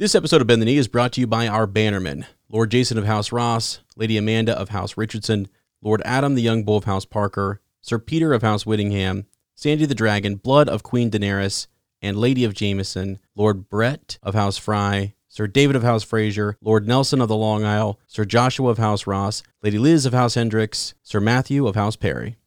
This episode of Bend the Knee is brought to you by our bannermen Lord Jason of House Ross, Lady Amanda of House Richardson, Lord Adam the Young Bull of House Parker, Sir Peter of House Whittingham, Sandy the Dragon, Blood of Queen Daenerys, and Lady of Jameson, Lord Brett of House Fry, Sir David of House Fraser, Lord Nelson of the Long Isle, Sir Joshua of House Ross, Lady Liz of House Hendricks, Sir Matthew of House Perry.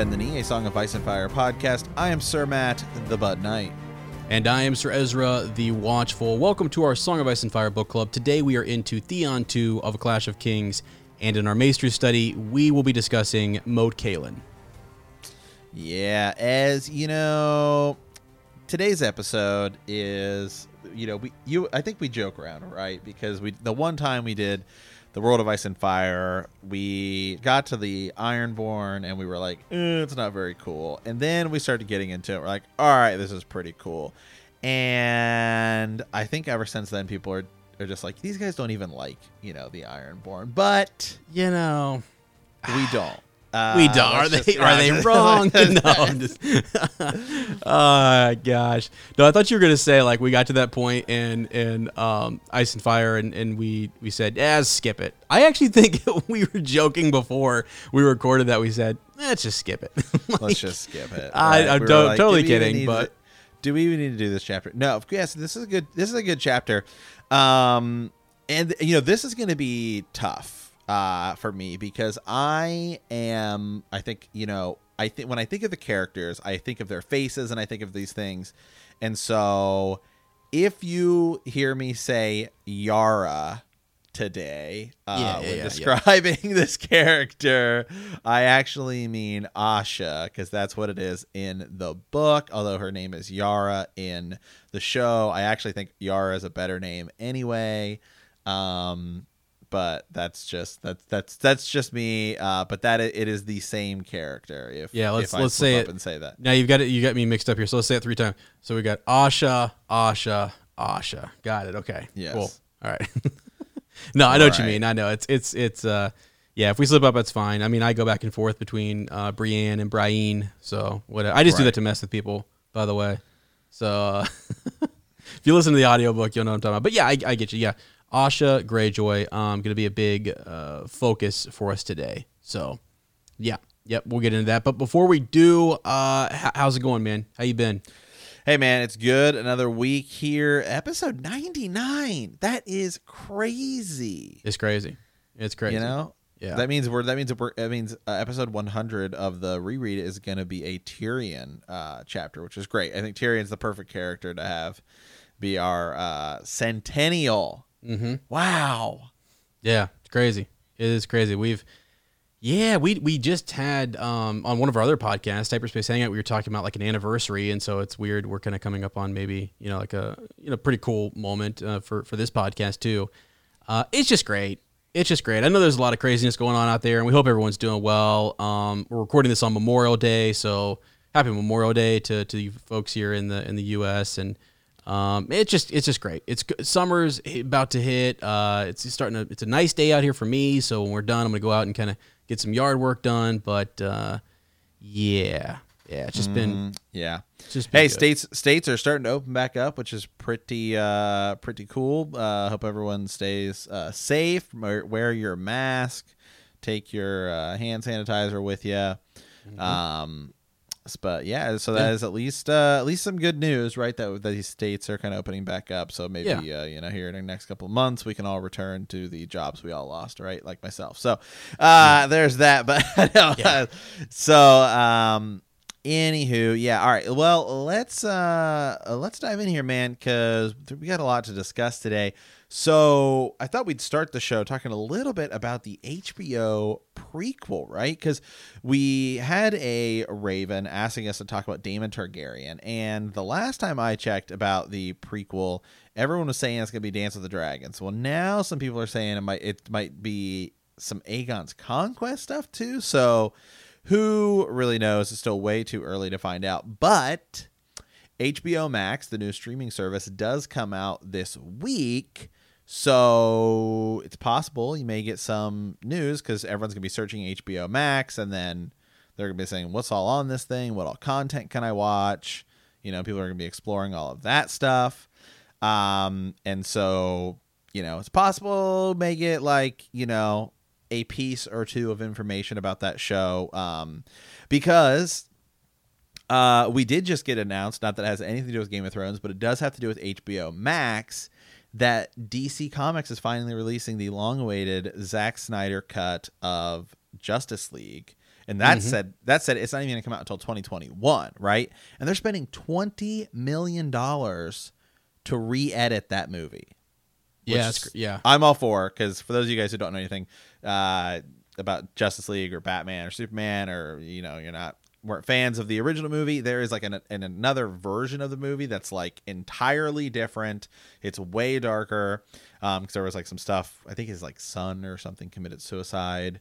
Bend the Knee, a Song of Ice and Fire podcast. I am Sir Matt, the Bud Knight. And I am Sir Ezra the Watchful. Welcome to our Song of Ice and Fire book club. Today we are into Theon 2 of A Clash of Kings, and in our Maester study, we will be discussing Moat Cailin. Yeah, as you know, today's episode is you know we you I think we joke around right because we the one time we did the World of Ice and Fire, we got to the Ironborn and we were like, eh, it's not very cool. And then we started getting into it. We're like, all right, this is pretty cool. And I think ever since then, people are, are just like, these guys don't even like, you know, the Ironborn. But You know, we don't. Uh, we don't. Are they just- are they wrong? no, I'm just. oh gosh, no. I thought you were gonna say like we got to that point in in um, Ice and Fire, and, and we we said, yeah, skip it. I actually think we were joking before we recorded that. We said, let's just skip it. Like, Let's just skip it. I- I'm We to- like, totally do we even kidding, but- to- do we even need to do this chapter? No. Yes, this is a good. This is a good chapter. Um, and you know, this is going to be tough uh, for me because I am. I think you know. I think when I think of the characters, I think of their faces and I think of these things, and so if you hear me say Yara today uh, Yeah, yeah, when yeah, describing this character, I actually mean Asha because that's what it is in the book. Although her name is Yara in the show, I actually think Yara is a better name anyway. Um, but that's just that's that's that's just me. Uh, but that it is the same character. If Yeah, let's- if let's say it. and say that. now you've got it. You got me mixed up here. So let's say it three times. So we got Asha, Asha, Asha. Got it. Okay. Yes. Cool. All right. no, I know what you mean. I know it's it's it's uh yeah. If we slip up, that's fine. I mean, I go back and forth between uh, Brienne and Brienne. So whatever. I just do that to mess with people. By the way. So uh, if you listen to the audiobook, you'll know what I'm talking about. But yeah, I, I get you. Yeah. Asha Greyjoy, um, going to be a big uh, focus for us today. So, yeah, yep, we'll get into that. But before we do, uh, h- how's it going, man? How you been? Hey man, it's good. Another week here. Episode 99. That is crazy. It's crazy. It's crazy. You know? Yeah. That means we're that means we're, that means uh, episode 100 of the reread is going to be a Tyrion uh, chapter, which is great. I think Tyrion's the perfect character to have be our uh, centennial. Mm-hmm. Wow. Yeah, it's crazy. It is crazy. We've yeah, we we just had um on one of our other podcasts, Hyperspace Hangout, we were talking about like an anniversary, and so it's weird. We're kind of coming up on maybe you know like a you know pretty cool moment uh, for for this podcast too. Uh, it's just great. It's just great. I know there's a lot of craziness going on out there, and we hope everyone's doing well. Um, we're recording this on Memorial Day, so happy Memorial Day to to you folks here in the in the U.S. and um, it's just it's just great. It's summer's about to hit. Uh, it's starting to. It's a nice day out here for me. So when we're done, I'm gonna go out and kind of get some yard work done. But uh, yeah, yeah, it's just been Yeah. just been Hey, good. states states are starting to open back up, which is pretty uh pretty cool. Uh hope everyone stays uh safe, wear, your mask, take your uh, hand sanitizer with you. Um s- but yeah, so that. Yeah. is at least uh at least some good news, right? That that these states are kind of opening back up. So maybe Yeah. uh you know here in the next couple of months we can all return to the jobs we all lost, right? Like myself. So uh there's that, but no, Yeah. so um anywho yeah all right well let's uh let's dive in here man because we got a lot to discuss today So I thought we'd start the show talking a little bit about the HBO prequel, right? Because we had a Raven asking us to talk about Daemon Targaryen, and the last time I checked about the prequel, everyone was saying it's going to be Dance with the Dragons. Well, now some people are saying it might it might be some Aegon's Conquest stuff too. So who really knows? It's still way too early to find out, but. HBO Max, the new streaming service, does come out this week. So it's possible you may get some news because everyone's going to be searching HBO Max and then they're going to be saying, what's all on this thing? What all content can I watch? You know, people are going to be exploring all of that stuff. Um, and so, you know, it's possible may get like, you know, a piece or two of information about that show. Um, because uh, we did just get announced, not that it has anything to do with Game of Thrones, but it does have to do with HBO Max, that DC Comics is finally releasing the long awaited Zack Snyder cut of Justice League. And that mm-hmm. said, that said, it's not even going to come out until 2021, right? And they're spending $20 million to re edit that movie. Yeah, yeah. I'm all for because for those of you guys who don't know anything uh, about Justice League or Batman or Superman or you know you're not weren't fans of the original movie, there is like an, an another version of the movie that's like entirely different. It's way darker. Um, because there was like some stuff. I think his like son or something committed suicide.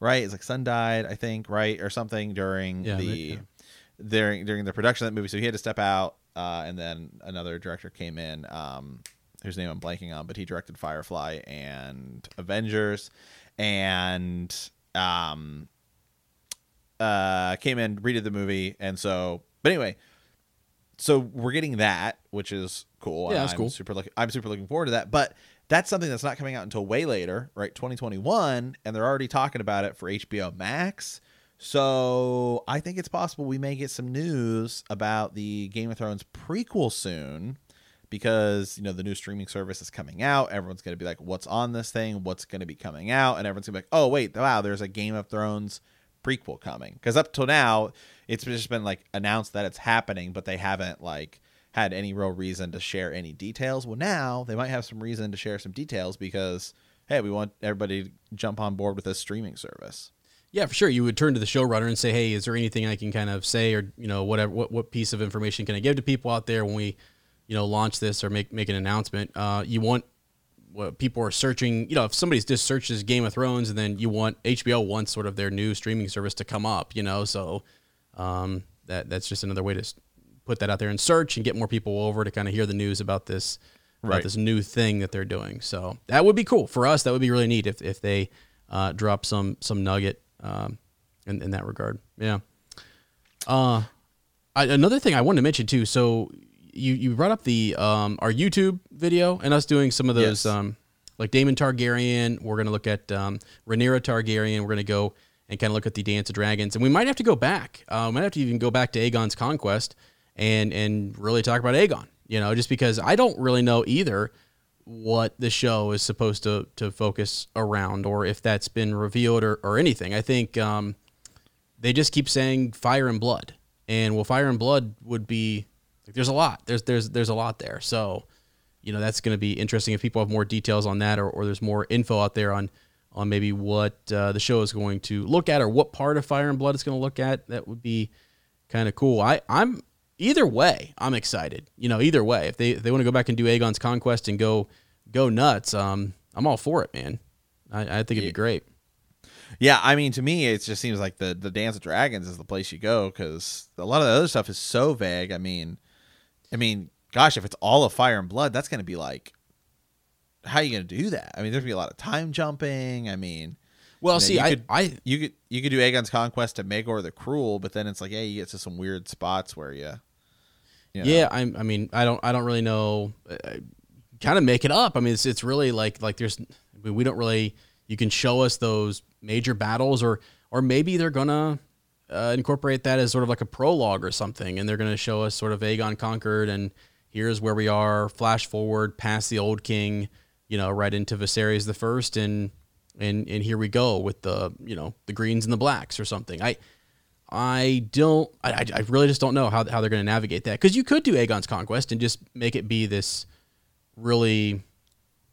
Right? It's like son died. I think right or something during yeah, the yeah. during during the production of that movie. So he had to step out. Uh, and then another director came in. Um, whose name I'm blanking on, but he directed Firefly and Avengers, and um uh, came in, redid the movie, and so. But anyway, so we're getting that, which is cool. Yeah, that's I'm cool. Super looking. I'm super looking forward to that. But that's something that's not coming out until way later, right? 2021, and they're already talking about it for HBO Max. So I think it's possible we may get some news about the Game of Thrones prequel soon because you know the new streaming service is coming out everyone's going to be like what's on this thing what's going to be coming out and everyone's going to be like oh wait wow there's a game of thrones prequel coming. Because up till now it's just been like announced that it's happening but they haven't like had any real reason to share any details. Well now they might have some reason to share some details because hey we want everybody to jump on board with this streaming service. Yeah for sure. You would turn to the showrunner and say hey is there anything i can kind of say or you know whatever what, what piece of information can i give to people out there when we you know launch this or make make an announcement? Uh, you want what people are searching, you know, if somebody's just searches Game of Thrones and then you want HBO wants sort of their new streaming service to come up, you know, so um, that that's just another way to put that out there and search and get more people over to kind of hear the news about this about this new thing that they're doing. So that would be cool for us. That would be really neat if if they uh, drop some some nugget um, in in that regard. Yeah. Uh, I, another thing I wanted to mention too. So you you brought up the um, our YouTube video and us doing some of those yes. um, like Daemon Targaryen. We're gonna look at um, Rhaenyra Targaryen. We're gonna go and kind of look at the Dance of Dragons, and we might have to go back. Uh, we might have to even go back to Aegon's conquest and and really talk about Aegon. You know, just because I don't really know either what the show is supposed to to focus around, or if that's been revealed or, or anything. I think um, they just keep saying fire and blood, and well, fire and blood would be like there's a lot. There's there's there's a lot there. So, you know, that's going to be interesting if people have more details on that, or, or there's more info out there on on maybe what uh, the show is going to look at, or what part of Fire and Blood it's going to look at. That would be kind of cool. I I'm either way. I'm excited. You know, either way, if they if they want to go back and do Aegon's Conquest and go go nuts, um, I'm all for it, man. I, I think it'd be great. Yeah, I mean, to me, it just seems like the the Dance of Dragons is the place you go because a lot of the other stuff is so vague. I mean, I mean, gosh, if it's all of fire and blood, that's going to be like, how are you going to do that? I mean, there's going to be a lot of time jumping. I mean, well, you know, see, you I, could, I, you could, you could do Aegon's conquest to Maegor the Cruel, but then it's like, hey, you get to some weird spots where you, you know. yeah, I'm, I mean, I don't, I don't really know. Uh, kind of make it up. I mean, it's, it's really like, like there's, I mean, we don't really. You can show us those major battles, or, or maybe they're gonna uh, incorporate that as sort of like a prologue or something, and they're going to show us sort of Aegon conquered, and here's where we are. Flash forward past the Old King, you know, right into Viserys the First, and and and here we go with the you know the greens and the blacks or something. I I don't I I really just don't know how how they're going to navigate that because you could do Aegon's conquest and just make it be this really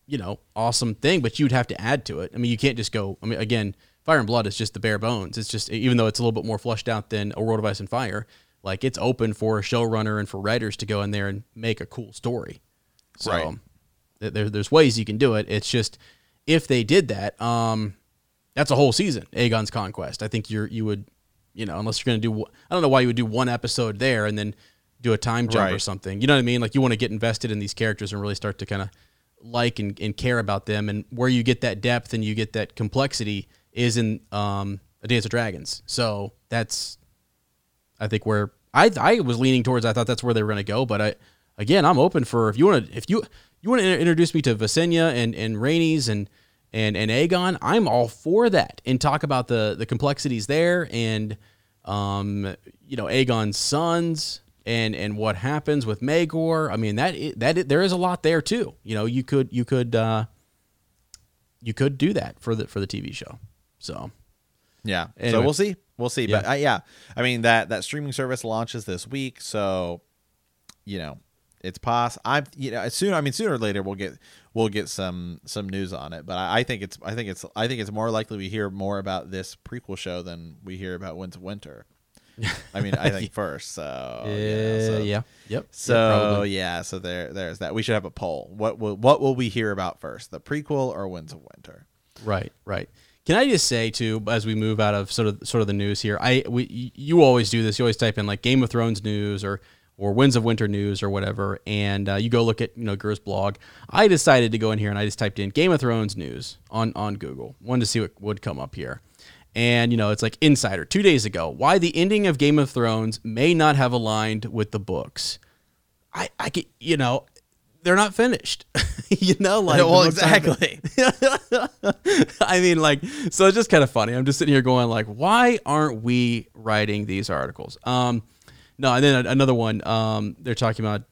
you know, awesome thing, but you'd have to add to it. I mean, you can't just go. I mean, again, Fire and Blood is just the bare bones. It's just even though it's a little bit more fleshed out than A World of Ice and Fire, like it's open for a showrunner and for writers to go in there and make a cool story. So Right. there, there's ways you can do it. It's just if they did that, um, that's a whole season. Aegon's Conquest. I think you're you would, you know, unless you're gonna do. I don't know why you would do one episode there and then do a time jump or something. You know what I mean? Like you want to get invested in these characters and really start to kind of like and, and care about them. And where you get that depth and you get that complexity is in um, a Dance of Dragons. So that's I think where I I was leaning towards. I thought that's where they were going to go, but I again I'm open for if you want to if you you want to introduce me to Visenya and and Rhaenys and and and Aegon, I'm all for that and talk about the the complexities there and um you know Aegon's sons and and what happens with Maegor. I mean that that there is a lot there too. You know you could you could uh you could do that for the for the TV show. So Yeah. So we'll see. We'll see. But Yeah. uh, yeah, I mean that that streaming service launches this week, so you know it's pos. I'm you know soon. I mean sooner or later we'll get we'll get some some news on it. But I, I think it's I think it's I think it's more likely we hear more about this prequel show than we hear about Winds of Winter. I mean I think first. So yeah, yeah. So, yeah, yep. so yeah, yeah, so there there's that. We should have a poll. What will what will we hear about first, the prequel or Winds of Winter? Right, right. Can I just say too, as we move out of sort of sort of the news here, I we you always do this. You always type in like Game of Thrones news or or Winds of Winter news or whatever, and uh, you go look at you know Gur's blog. I decided to go in here and I just typed in Game of Thrones news on on Google. Wanted to see what would come up here. And you know, it's like Insider two days ago. Why the ending of Game of Thrones may not have aligned with the books. I, I you know, they're not finished. you know, like well, exactly. I mean, like, so it's just kind of funny. I'm just sitting here going, like, why aren't we writing these articles? Um, no, and then another one. Um, they're talking about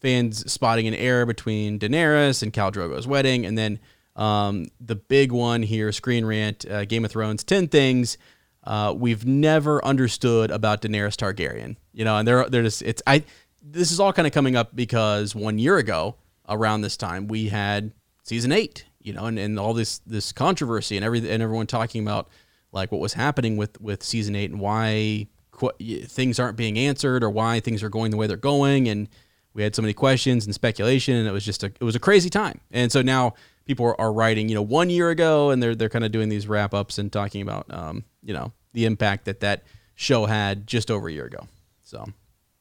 fans spotting an error between Daenerys and Khal Drogo's wedding, and then um, the big one here, Screen Rant, uh, Game of Thrones, ten things uh, we've never understood about Daenerys Targaryen. You know, and they're they're just it's I. This is all kind of coming up because one year ago, around this time, we had season eight. You know, and, and all this this controversy and every and everyone talking about like what was happening with with season eight and why qu- things aren't being answered or why things are going the way they're going. And we had so many questions and speculation and it was just a it was a crazy time. And so now people are, are writing you know one year ago and they're they're kind of doing these wrap ups and talking about um you know the impact that that show had just over a year ago. So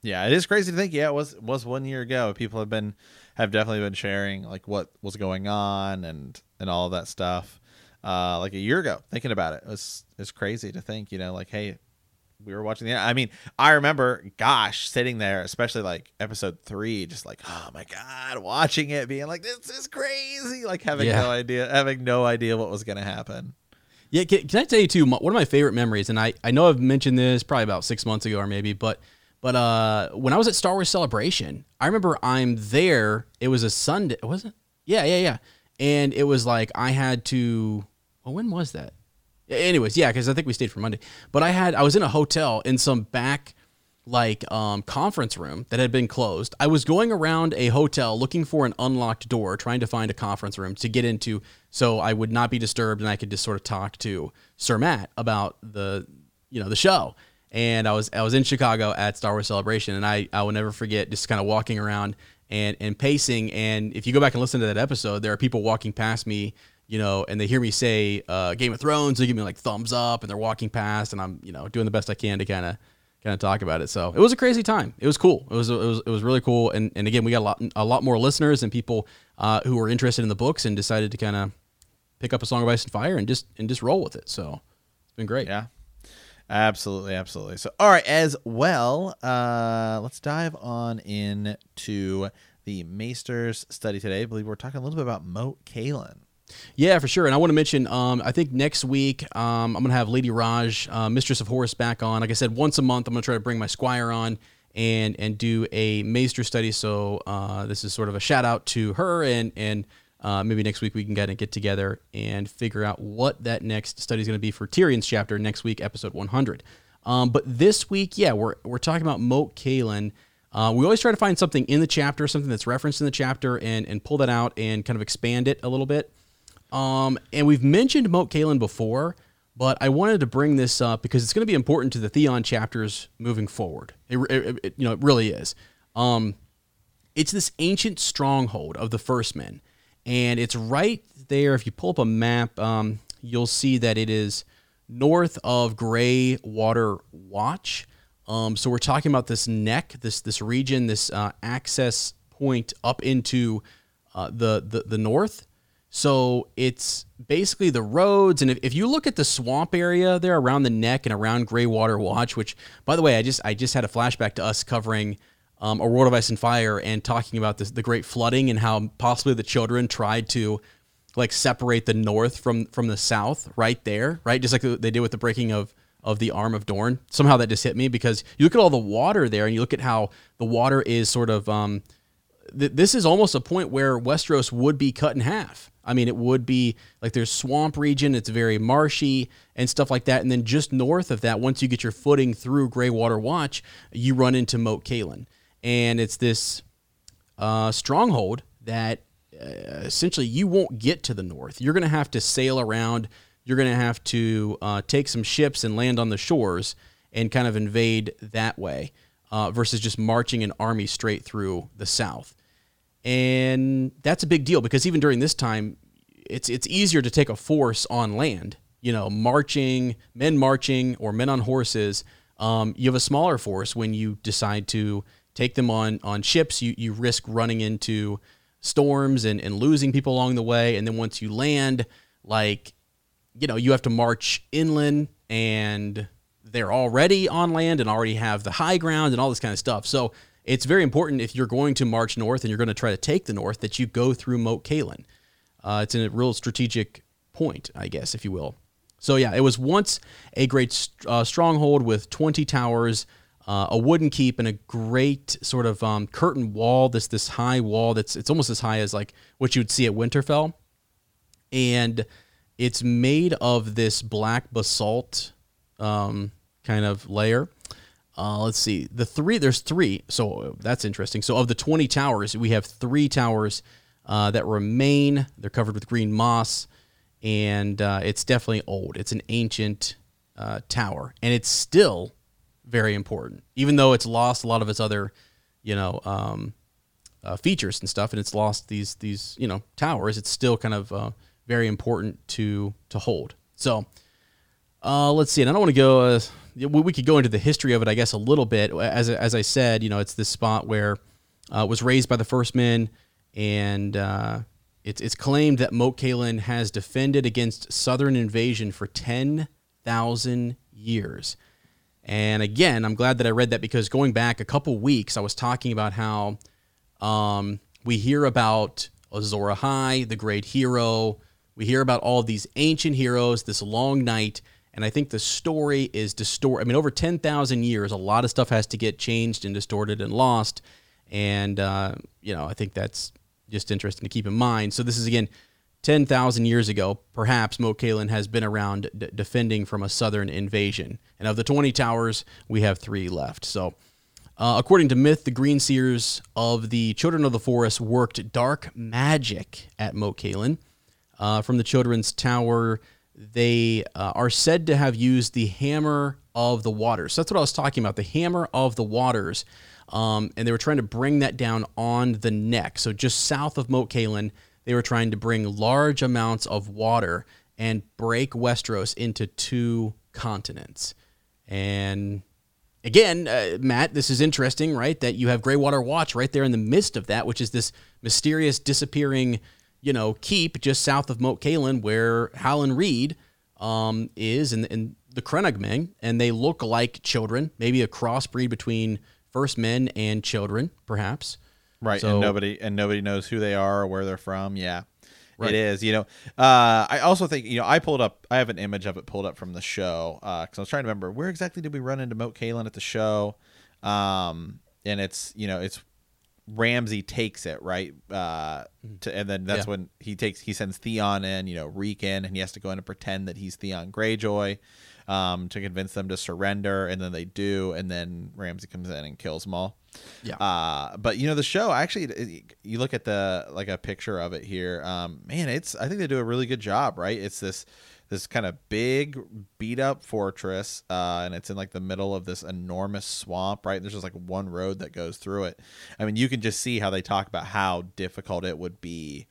Yeah, it is crazy to think. Yeah, it was it was one year ago. People have been have definitely been sharing like what was going on and and all of that stuff. Uh, like a year ago, thinking about it, it was it's crazy to think. You know, like hey, we were watching the. I mean, I remember, gosh, sitting there, especially like episode three, just like oh my god, watching it, being like this is crazy, like having Yeah. no idea, having no idea what was gonna happen. Yeah, can, can I tell you too? my- One of my favorite memories, and I, I know I've mentioned this probably about six months ago or maybe, but but uh, when I was at Star Wars Celebration, I remember I'm there. It was a Sunday, was it? Yeah, yeah, yeah. And it was like I had to. Well, when was that? Anyways, yeah, because I think we stayed for Monday. But I had I was in a hotel in some back like um, conference room that had been closed. I was going around a hotel looking for an unlocked door, trying to find a conference room to get into, so I would not be disturbed and I could just sort of talk to Sir Matt about the, you know, the show. And I was I was in Chicago at Star Wars Celebration, and I I will never forget just kind of walking around and and pacing. And if you go back and listen to that episode, there are people walking past me you know, and they hear me say uh, Game of Thrones, they give me like thumbs up, and they're walking past, and I'm, you know, doing the best I can to kind of, kind of talk about it. So it was a crazy time. It was cool. It was, it was, it was really cool. And and again, we got a lot, a lot more listeners and people uh, who were interested in the books and decided to kind of pick up a Song of Ice and Fire and just and just roll with it. So it's been great. Yeah. Absolutely, absolutely. So, all right, as well, uh, let's dive on into the Maester's study today. I believe we're talking a little bit about Moat Cailin. Yeah, for sure. And I want to mention, um, I think next week um, I'm going to have Lady Raj, uh, Mistress of Horus, back on. Like I said, once a month I'm going to try to bring my Squire on and and do a Maester study. So uh, this is sort of a shout out to her, and and uh, maybe next week we can kind of get together and figure out what that next study is going to be for Tyrion's chapter next week, episode 100. Um, but this week, yeah, we're we're talking about Moat Cailin. Uh, we always try to find something in the chapter, something that's referenced in the chapter, and and pull that out and kind of expand it a little bit. Um, and we've mentioned Moat Cailin before, but I wanted to bring this up because it's going to be important to the Theon chapters moving forward. It, it, it you know, it really is. Um, it's this ancient stronghold of the First Men, and it's right there. If you pull up a map, um, you'll see that it is north of Greywater Watch. Um, so we're talking about this neck, this this region, this uh, access point up into uh, the, the the north. So it's basically the roads, and if, if you look at the swamp area there around the neck and around Greywater Watch, which by the way, I just I just had a flashback to us covering um, a World of Ice and Fire and talking about this the great flooding and how possibly the children tried to like separate the north from from the south right there, right? Just like they did with the breaking of of the arm of Dorne. Somehow that just hit me because you look at all the water there and you look at how the water is sort of um, th- this is almost a point where Westeros would be cut in half. I mean, it would be like there's swamp region, it's very marshy and stuff like that. And then just north of that, once you get your footing through Greywater Watch, you run into Moat Cailin. And it's this uh, stronghold that uh, essentially you won't get to the north. You're going to have to sail around you're going to have to uh, take some ships and land on the shores and kind of invade that way uh, versus just marching an army straight through the south. And that's a big deal because even during this time, it's it's easier to take a force on land. You know, marching men marching or men on horses. Um, you have a smaller force when you decide to take them on on ships. You you risk running into storms and, and losing people along the way. And then once you land, like you know, you have to march inland and they're already on land and already have the high ground and all this kind of stuff. So it's very important if you're going to march north and you're going to try to take the north that you go through Moat Cailin. Uh, it's a real strategic point, I guess, if you will. So yeah, it was once a great uh, stronghold with 20 towers, uh, a wooden keep, and a great sort of um, curtain wall. This this high wall that's it's almost as high as like what you would see at Winterfell, and it's made of this black basalt um, kind of layer. Uh, let's see. The three, there's three. So that's interesting. So of the 20 towers, we have three towers uh, that remain. They're covered with green moss, and uh, it's definitely old. It's an ancient uh, tower, and it's still very important, even though it's lost a lot of its other, you know, um, uh, features and stuff, and it's lost these these you know towers. It's still kind of uh, very important to to hold. So uh, let's see. And I don't want to go. Uh, we could go into the history of it, I guess, a little bit. As as I said, you know, it's this spot where uh, it was raised by the first men, and uh, it's it's claimed that Moat Cailin has defended against Southern invasion for ten thousand years. And again, I'm glad that I read that because going back a couple weeks, I was talking about how um, we hear about Azor Ahai, the great hero, we hear about all these ancient heroes, this long night, and I think the story is distorted. I mean, over 10,000 years, a lot of stuff has to get changed and distorted and lost. And, uh, you know, I think that's just interesting to keep in mind. So, this is again 10,000 years ago. Perhaps Moat Cailin has been around d- defending from a southern invasion. And of the 20 towers, we have three left. So, uh, according to myth, the Green Seers of the Children of the Forest worked dark magic at Moat Cailin uh, from the Children's Tower. They uh, are said to have used the Hammer of the Waters. So that's what I was talking about the Hammer of the Waters. Um, and they were trying to bring that down on the neck. So just south of Moat Cailin, they were trying to bring large amounts of water and break Westeros into two continents. And again, uh, Matt, this is interesting, right? That you have Greywater Watch right there in the midst of that, which is this mysterious disappearing you know, keep just south of Moat Cailin, where Howland Reed um, is, and, and the Crannogmen, and they look like children, maybe a crossbreed between first men and children, perhaps. Right, so, and nobody and nobody knows who they are or where they're from. Yeah, right. it is. You know, uh, I also think you know I pulled up. I have an image of it pulled up from the show because uh, I was trying to remember where exactly did we run into Moat Cailin at the show, um, and it's you know it's Ramsay takes it right, uh, to, and then that's Yeah. when he takes he sends Theon in, you know, Reek in, and he has to go in and pretend that he's Theon Greyjoy, um, to convince them to surrender, and then they do, and then Ramsey comes in and kills them all. Yeah. Uh, but you know the show actually, it- you look at the like a picture of it here. Um, man, it's I think they do a really good job. Right, it's this this kind of big beat up fortress, uh, and it's in like the middle of this enormous swamp. Right, there's just like one road that goes through it. I mean, you can just see how they talk about how difficult it would be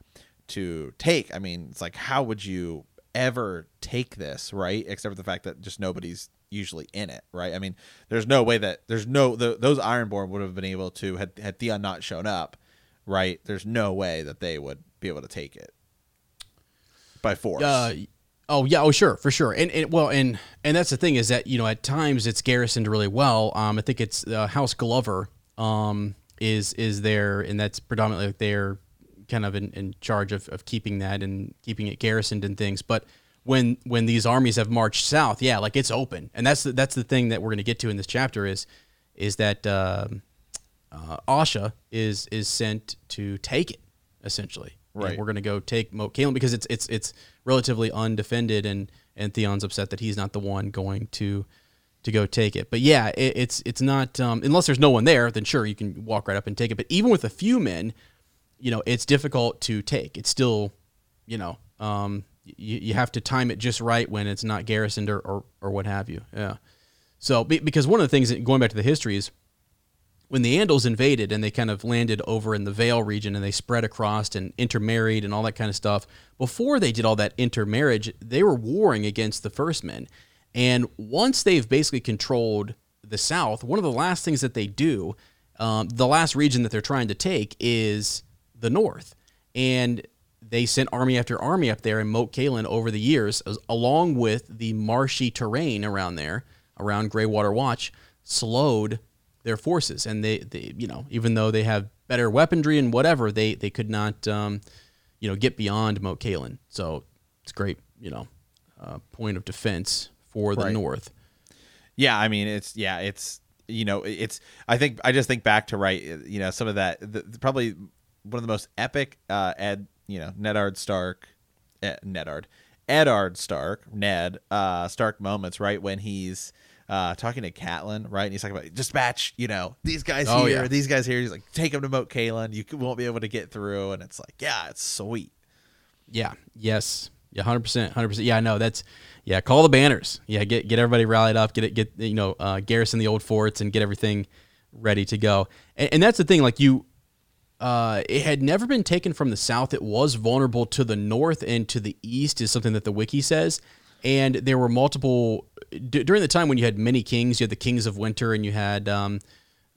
to take. I mean, it's like how would you ever take this, right? Except for the fact that just nobody's usually in it, right? I mean, there's no way that there's no the, those Ironborn would have been able to had had Theon not shown up, right? There's no way that they would be able to take it by force. Uh, oh yeah, oh sure, for sure. And, and well, and and that's the thing is that you know at times it's garrisoned really well. Um, I think it's uh, House Glover um is is there, and that's predominantly like they're kind of in, in charge of, of keeping that and keeping it garrisoned and things. But when when these armies have marched south, yeah, like it's open, and that's the, that's the thing that we're going to get to in this chapter is is that um uh, Asha is is sent to take it essentially. And Right. we're going to go take Moat Cailin because it's it's it's relatively undefended, and and Theon's upset that he's not the one going to to go take it. But yeah, it, it's it's not um, unless there's no one there, then sure you can walk right up and take it. But even with a few men, you know, it's difficult to take. It's still, you know, um, you, you have to time it just right when it's not garrisoned or, or, or what have you. Yeah. So, because one of the things, going back to the history, is when the Andals invaded and they kind of landed over in the Vale region and they spread across and intermarried and all that kind of stuff, before they did all that intermarriage, they were warring against the First Men. And once they've basically controlled the South, one of the last things that they do, um, the last region that they're trying to take is the North. And they sent army after army up there in Moat Cailin over the years, along with the marshy terrain around there, around Greywater Watch, slowed their forces. And they, they you know, even though they have better weaponry and whatever, they they could not, um, you know, get beyond Moat Cailin. So it's great, you know, uh, point of defense for the Right. North. Yeah, I mean it's yeah, it's you know it's I think I just think back to right you know some of that the- probably one of the most epic uh Ed you know Nedard Stark eh, Nedard Eddard Stark Ned uh Stark moments right when he's uh talking to Catelyn right and he's talking about dispatch you know these guys Oh, here yeah. these guys here he's like take them to Moat Cailin you won't be able to get through and it's like yeah it's sweet Yeah. Yes. Yeah. Hundred percent. Hundred percent. Yeah. I know. That's. Yeah. Call the banners. Yeah. Get get everybody rallied up. Get it. Get you know uh, garrison the old forts and get everything ready to go. And, and that's the thing. Like you, uh, it had never been taken from the south. It was vulnerable to the north and to the east. Is something that the wiki says. And there were multiple d- during the time when you had many kings. You had the kings of winter, and you had um,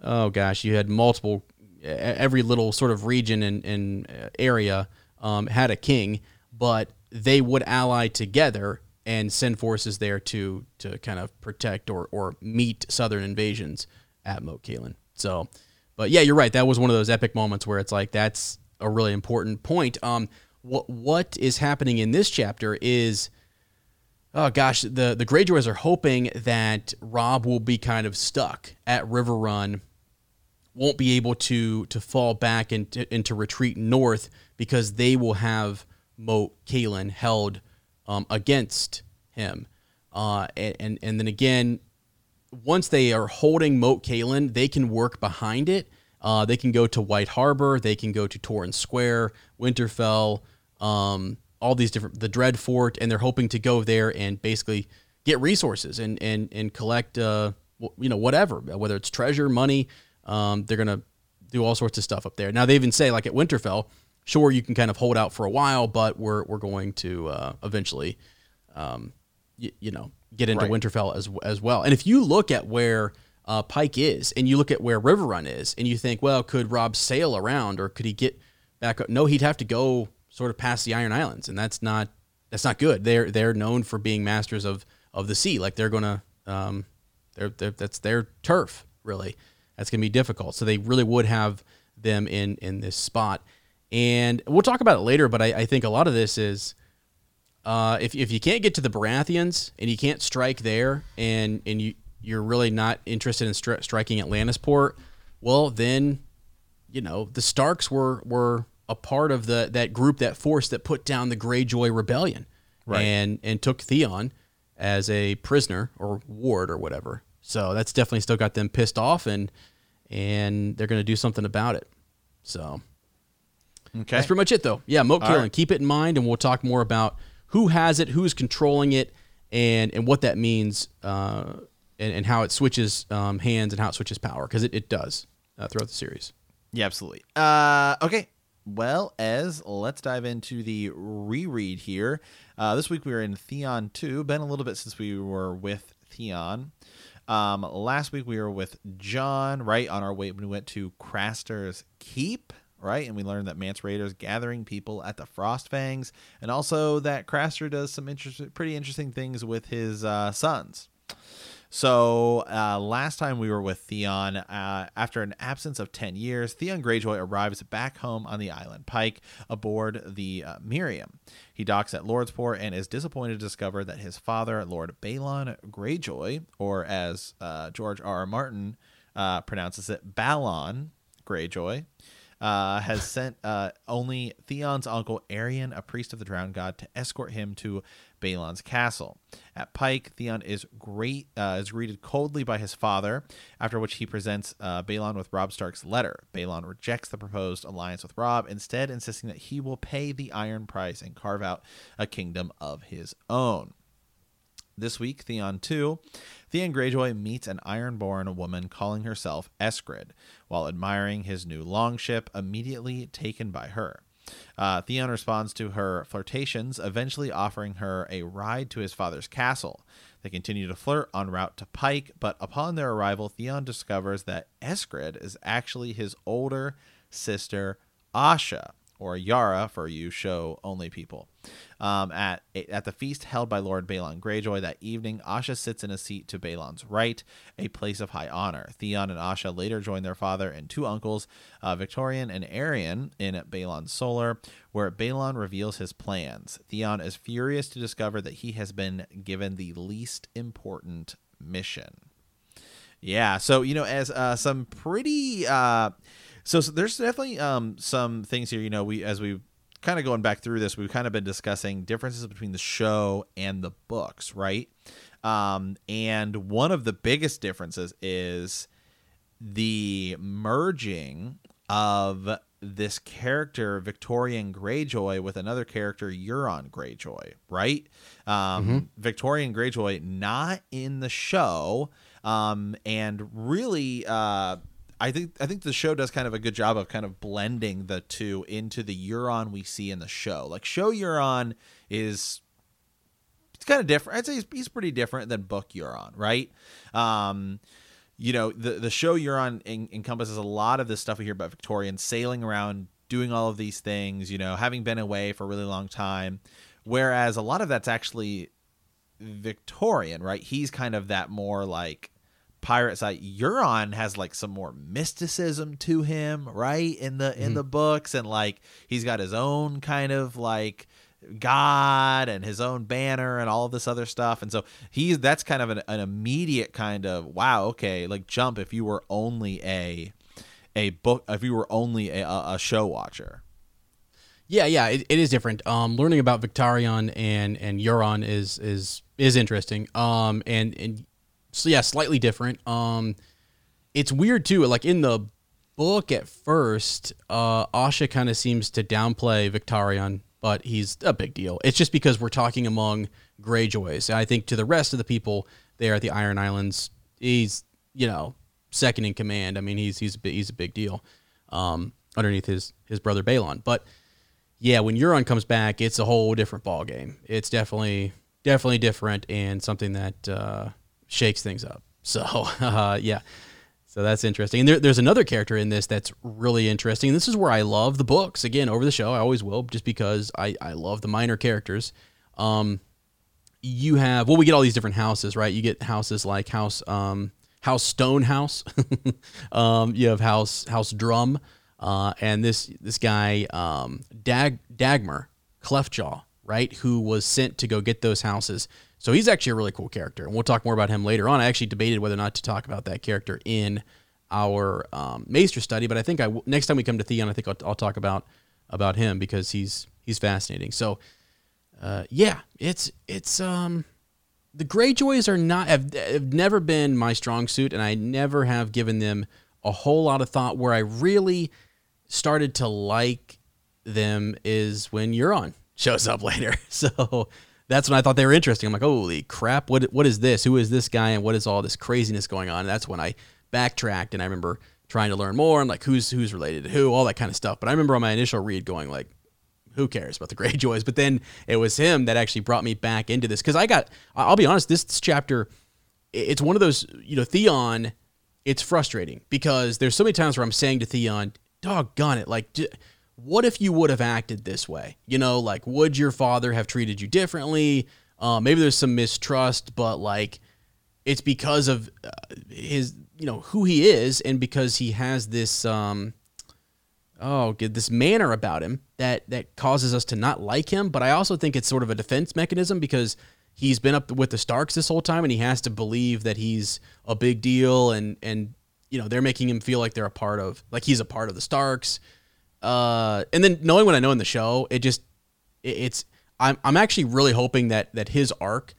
oh gosh, you had multiple. Every little sort of region and, and uh, area um, had a king, but they would ally together and send forces there to to kind of protect or or meet southern invasions at Moat Cailin. So, but yeah, you're right. That was one of those epic moments where it's like that's a really important point. Um, what what is happening in this chapter is oh gosh, the the Greyjoys are hoping that Robb will be kind of stuck at Riverrun, won't be able to to fall back and to, and to retreat north because they will have Moat Cailin held um, against him, uh, and, and and then again, once they are holding Moat Cailin, they can work behind it. Uh, they can go to White Harbor. They can go to Torrhen's Square, Winterfell, um, all these different the Dread Fort, and they're hoping to go there and basically get resources and and and collect uh, you know whatever, whether it's treasure, money. Um, they're gonna do all sorts of stuff up there. Now they even say like at Winterfell, sure you can kind of hold out for a while, but we're we're going to uh, eventually um, y- you know, get into Right. Winterfell as as well. And if you look at where uh, Pike is, and you look at where Riverrun is, and you think, well, could Robb sail around, or could he get back? up? No, he'd have to go sort of past the Iron Islands, and that's not that's not good. They're they're known for being masters of of the sea. Like they're gonna, um, they're, they're that's their turf. Really, that's gonna be difficult. So they really would have them in in this spot. And we'll talk about it later, but I, I think a lot of this is uh, if, if you can't get to the Baratheons and you can't strike there, and and you you're really not interested in stri- striking at Lannisport, well then you know, the Starks were were a part of the that group, that force that put down the Greyjoy rebellion, Right. and and took Theon as a prisoner or ward or whatever. So that's definitely still got them pissed off, and and they're going to do something about it. So Okay. that's pretty much it, though. Yeah, Moat Cailin. right. Keep it in mind, and we'll talk more about who has it, who's controlling it, and and what that means, uh, and, and how it switches um, hands and how it switches power, because it, it does uh, throughout the series. Yeah, absolutely. Uh, okay. Well, as let's dive into the reread here. Uh, this week we were in Theon 2. Been a little bit since we were with Theon. Um, last week we were with Jon, right on our way we went to Craster's Keep, right? And we learned that Mance Rayder's gathering people at the Frostfangs, and also that Craster does some interesting, pretty interesting things with his uh, sons. So uh, last time we were with Theon, uh, after an absence of ten years, Theon Greyjoy arrives back home on the island Pike aboard the uh, Myraham. He docks at Lordsport and is disappointed to discover that his father, Lord Balon Greyjoy, or as uh, George R. R. Martin uh, pronounces it, Balon Greyjoy, uh, has sent uh, only Theon's uncle Aeron, a priest of the drowned god, to escort him to Balon's castle. At Pike, Theon is great uh, is greeted coldly by his father, after which he presents uh, Balon with Robb Stark's letter. Balon rejects the proposed alliance with Robb, instead insisting that he will pay the iron price and carve out a kingdom of his own. This week, Theon 2, Theon Greyjoy meets an ironborn woman calling herself Esgred while admiring his new longship, immediately taken by her. Uh, Theon responds to her flirtations, eventually offering her a ride to his father's castle. They continue to flirt en route to Pike, but upon their arrival, Theon discovers that Esgred is actually his older sister, Asha, or Yara for you show only people. Um, at at the feast held by Lord Balon Greyjoy that evening, Asha sits in a seat to Balon's right, a place of high honor. Theon and Asha later join their father and two uncles, uh, Victarion and Aeron, in Balon's Solar, where Balon reveals his plans. Theon is furious to discover that he has been given the least important mission. Yeah, so you know, as uh, some pretty, uh, so, so there's definitely um, some things here. You know, we as we kind of going back through this, we've kind of been discussing differences between the show and the books, right? Um, and one of the biggest differences is the merging of this character Victarion Greyjoy with another character Euron Greyjoy, right? Um, Victarion Greyjoy not in the show, um, and really, uh, I think I think the show does kind of a good job of kind of blending the two into the Euron we see in the show. Like show Euron is it's kind of different. I'd say he's, he's pretty different than book Euron, right? Um, you know, the the show Euron en- encompasses a lot of this stuff we hear about Victarion sailing around, doing all of these things. You know, having been away for a really long time, whereas a lot of that's actually Victarion, right? He's kind of that more like pirate side. Euron has like some more mysticism to him, right? In the in the books, and like he's got his own kind of like God and his own banner and all of this other stuff. And so he's that's kind of an, an immediate kind of wow, okay, like jump if you were only a a book if you were only a, a show watcher. Yeah, yeah, it, it is different. Um, learning about Victarion and and Euron is is is interesting. Um, and and so yeah, slightly different. Um, it's weird too. Like in the book at first, uh, Asha kind of seems to downplay Victarion, but he's a big deal. It's just because we're talking among Greyjoys. I think to the rest of the people there at the Iron Islands, he's you know second in command. I mean, he's he's a big, he's a big deal. Um, underneath his his brother Balon, but yeah, when Euron comes back, it's a whole different ball game. It's definitely definitely different and something that uh, shakes things up. So uh, yeah, so that's interesting. And there, there's another character in this that's really interesting. And this is where I love the books again over the show. I always will, just because I I love the minor characters. Um, you have well, we get all these different houses, right? You get houses like House um, House Stonehouse. um, you have House House Drum. Uh, and this this guy um, Dag Dagmar Cleftjaw, right, who was sent to go get those houses. So he's actually a really cool character, and we'll talk more about him later on. I actually debated whether or not to talk about that character in our um, Maester study. But I think I w- next time we come to Theon, I think I'll, I'll talk about about him because he's he's fascinating. So uh, yeah, it's it's um the Greyjoys are not have, have never been my strong suit, and I never have given them a whole lot of thought. Where I really started to like them is when Euron shows up later. So that's when I thought they were interesting. I'm like, holy crap, what what is this? Who is this guy, and what is all this craziness going on? And that's when I backtracked, and I remember trying to learn more and like who's who's related to who, all that kind of stuff. But I remember on my initial read going like, who cares about the Greyjoys? But then it was him that actually brought me back into this because I got. I'll be honest, this, chapter, it's one of those you know Theon. It's frustrating because there's so many times where I'm saying to Theon, "Doggone it! Like, what if you would have acted this way? You know, like, would your father have treated you differently? Uh, maybe there's some mistrust, but like, it's because of uh, his, you know, who he is, and because he has this, um, oh, this manner about him that that causes us to not like him. But I also think it's sort of a defense mechanism because he's been up with the Starks this whole time, and he has to believe that he's a big deal, and and you know they're making him feel like they're a part of, like he's a part of the Starks uh, and then knowing what I know in the show, it just it, it's I'm I'm actually really hoping that that his arc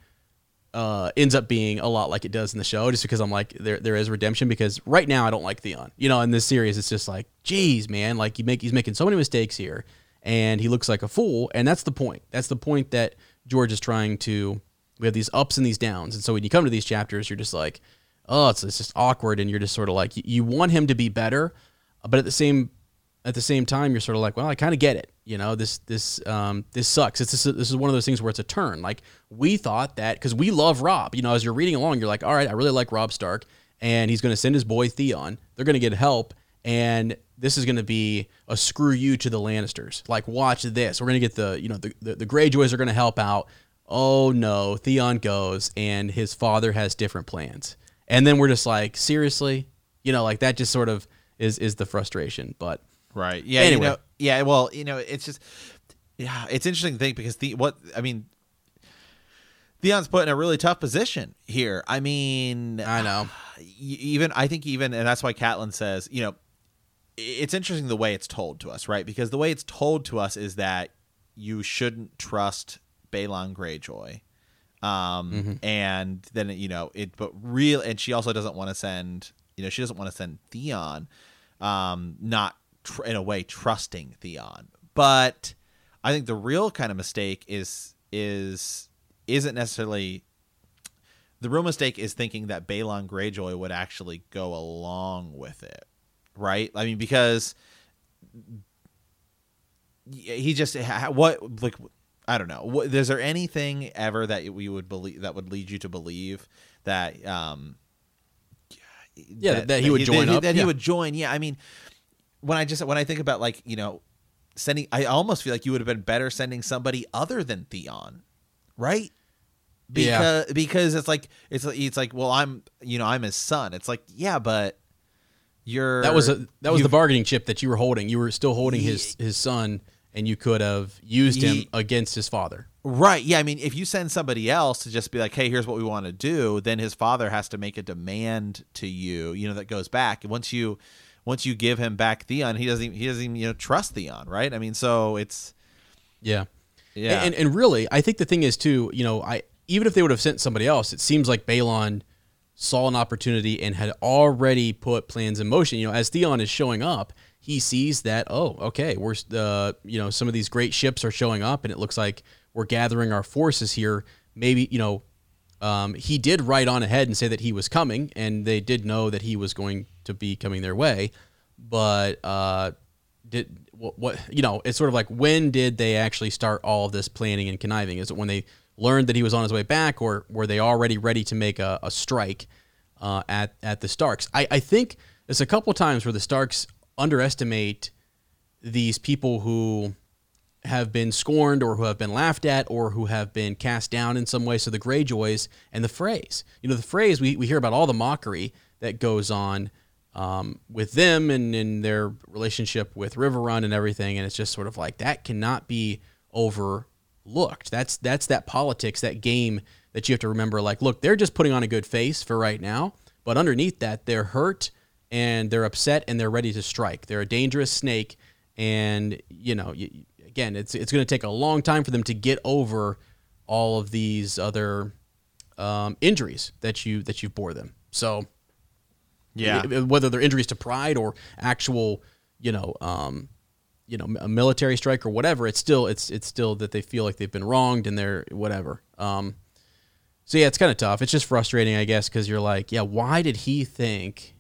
uh, ends up being a lot like it does in the show, just because I'm like there there is redemption. Because right now I don't like Theon. You know, in this series, it's just like, geez, man, like you make he's making so many mistakes here, and he looks like a fool. And that's the point. That's the point that George is trying to. We have these ups and these downs, and so when you come to these chapters, you're just like, oh, it's, it's just awkward, and you're just sort of like you want him to be better, but at the same at the same time, you're sort of like, well, I kind of get it. You know, this this um, this sucks. It's this, this is one of those things where it's a turn. Like we thought that because we love Robb. You know, as you're reading along, you're like, all right, I really like Robb Stark, and he's going to send his boy Theon. They're going to get help, and this is going to be a screw you to the Lannisters. Like, watch this. We're going to get the you know the the, the Greyjoys are going to help out. Oh no, Theon goes, and his father has different plans, and then we're just like, seriously, you know, like that just sort of is is the frustration, but. Right. Yeah. Anyway. You know, yeah. Well, you know, it's just, yeah, it's interesting to think because the what I mean, Theon's put in a really tough position here. I mean, I know. Even I think even, and that's why Catelyn says, you know, it's interesting the way it's told to us, right? Because the way it's told to us is that you shouldn't trust Balon Greyjoy. Um, Mm-hmm. and then you know it, but real, and she also doesn't want to send, you know, she doesn't want to send Theon, um, not tr- in a way trusting Theon. But I think the real kind of mistake is is isn't necessarily the real mistake is thinking that Balon Greyjoy would actually go along with it, right? I mean, because he just what like I don't know. What, is there anything ever that we would believe that would lead you to believe that um Yeah, that he would join that, up, that yeah. he would join? Yeah, I mean, when I just when I think about like you know sending, I almost feel like you would have been better sending somebody other than Theon, right? Yeah. Because because it's like it's it's like well I'm you know I'm his son. It's like yeah, but you're That was a that was the bargaining chip that you were holding. You were still holding his his son, and you could have used him against his father. Right. Yeah. I mean, if you send somebody else to just be like, hey, here's what we want to do, then his father has to make a demand to you, you know, that goes back. And once you once you give him back Theon, he doesn't even, he doesn't even, you know, trust Theon, right? I mean, so it's Yeah, yeah. And, and really, I think the thing is too. You know, I even if they would have sent somebody else, it seems like Balon saw an opportunity and had already put plans in motion. You know, as Theon is showing up, he sees that oh, okay, we're uh, you know some of these great ships are showing up, and it looks like we're gathering our forces here. Maybe you know um, he did write on ahead and say that he was coming, and they did know that he was going to be coming their way. But uh, did what, what you know? It's sort of like when did they actually start all of this planning and conniving? Is it when they learned that he was on his way back, or were they already ready to make a, a strike uh, at at the Starks? I, I think there's a couple times where the Starks underestimate these people who have been scorned or who have been laughed at or who have been cast down in some way. So the Greyjoys and the phrase, you know, the phrase we, we hear about all the mockery that goes on um, with them and in their relationship with Riverrun and everything. And it's just sort of like that cannot be overlooked. That's that's that politics, that game that you have to remember. Like, look, they're just putting on a good face for right now, but underneath that, they're hurt and they're upset and they're ready to strike. They're a dangerous snake, and you know, you, again, it's it's going to take a long time for them to get over all of these other um, injuries that you that you've bore them. So, Yeah. whether they're injuries to pride or actual, you know, um, you know, a military strike or whatever, it's still it's it's still that they feel like they've been wronged and they're whatever. Um, so yeah, it's kind of tough. It's just frustrating, I guess, because you're like, yeah, why did he think?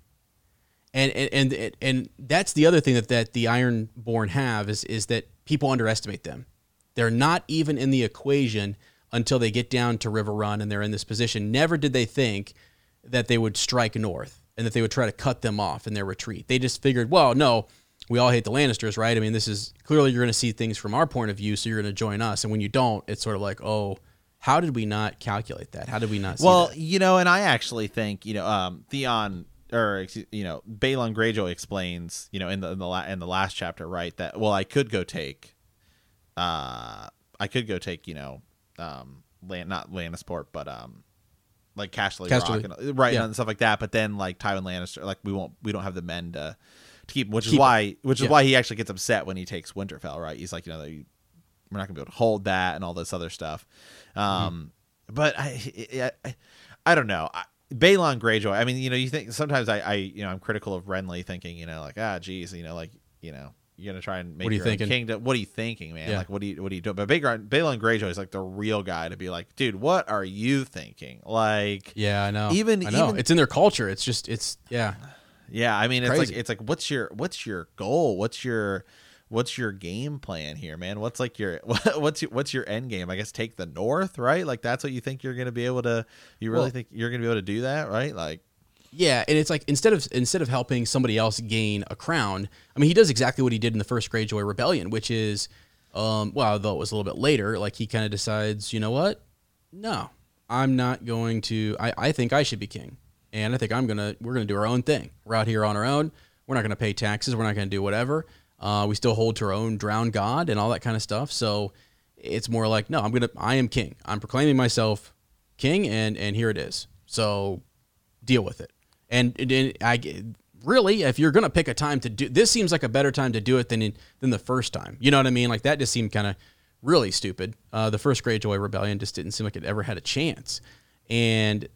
And and and and that's the other thing that that the Ironborn have is is that people underestimate them. They're not even in the equation until they get down to Riverrun and they're in this position. Never did they think that they would strike north and that they would try to cut them off in their retreat. They just figured, well, no, we all hate the Lannisters, right? I mean, this is clearly you're going to see things from our point of view, so you're going to join us. And when you don't, it's sort of like, oh, how did we not calculate that? How did we not see Well, that? you know, and I actually think you know, um, Theon or you know, Balon Greyjoy explains, you know, in the in the la- in the last chapter, right? That well, I could go take, uh, I could go take, you know, um, land not Lannisport, but um, like Casterly, Casterly. Rock, and, right, Yeah. and stuff like that. But then like Tywin Lannister, like we won't, we don't have the men to to keep, which is Keep it. why, which is Yeah. why he actually gets upset when he takes Winterfell, right? He's like, you know, they, we're not gonna be able to hold that and all this other stuff. Um, but I, I, I, I don't know. I, Balon Greyjoy. I mean, you know, you think sometimes I, I, you know, I'm critical of Renly, thinking, you know, like, ah, geez, you know, like, you know, you're gonna try and make What are you your thinking? kingdom. What are you thinking, man? Yeah. Like, what do you, what do you do? But Balon, Greyjoy is like the real guy to be like, dude, what are you thinking? Like, Yeah, I know. Even- I know. even- it's in their culture. It's just it's yeah. Yeah, I mean, it's Crazy. like it's like what's your what's your goal? What's your what's your game plan here, man? What's like your what's your, what's your end game? I guess take the north, right? Like that's what you think you're going to be able to you really Well- think you're going to be able to do that, right? Like Yeah, and it's like instead of instead of helping somebody else gain a crown, I mean, he does exactly what he did in the first Greyjoy rebellion, which is, um, well, though it was a little bit later, like he kind of decides, you know what? No, I'm not going to. I, I think I should be king, and I think I'm gonna. We're gonna do our own thing. We're out here on our own. We're not gonna pay taxes. We're not gonna do whatever. Uh, we still hold to our own drowned god and all that kind of stuff. So it's more like, no, I'm gonna. I am king. I'm proclaiming myself king, and and here it is. So deal with it. And, and, I really, if you're gonna pick a time to do, this seems like a better time to do it than in, than the first time. You know what I mean? Like that just seemed kind of really stupid. Uh, the first Greyjoy rebellion just didn't seem like it ever had a chance, and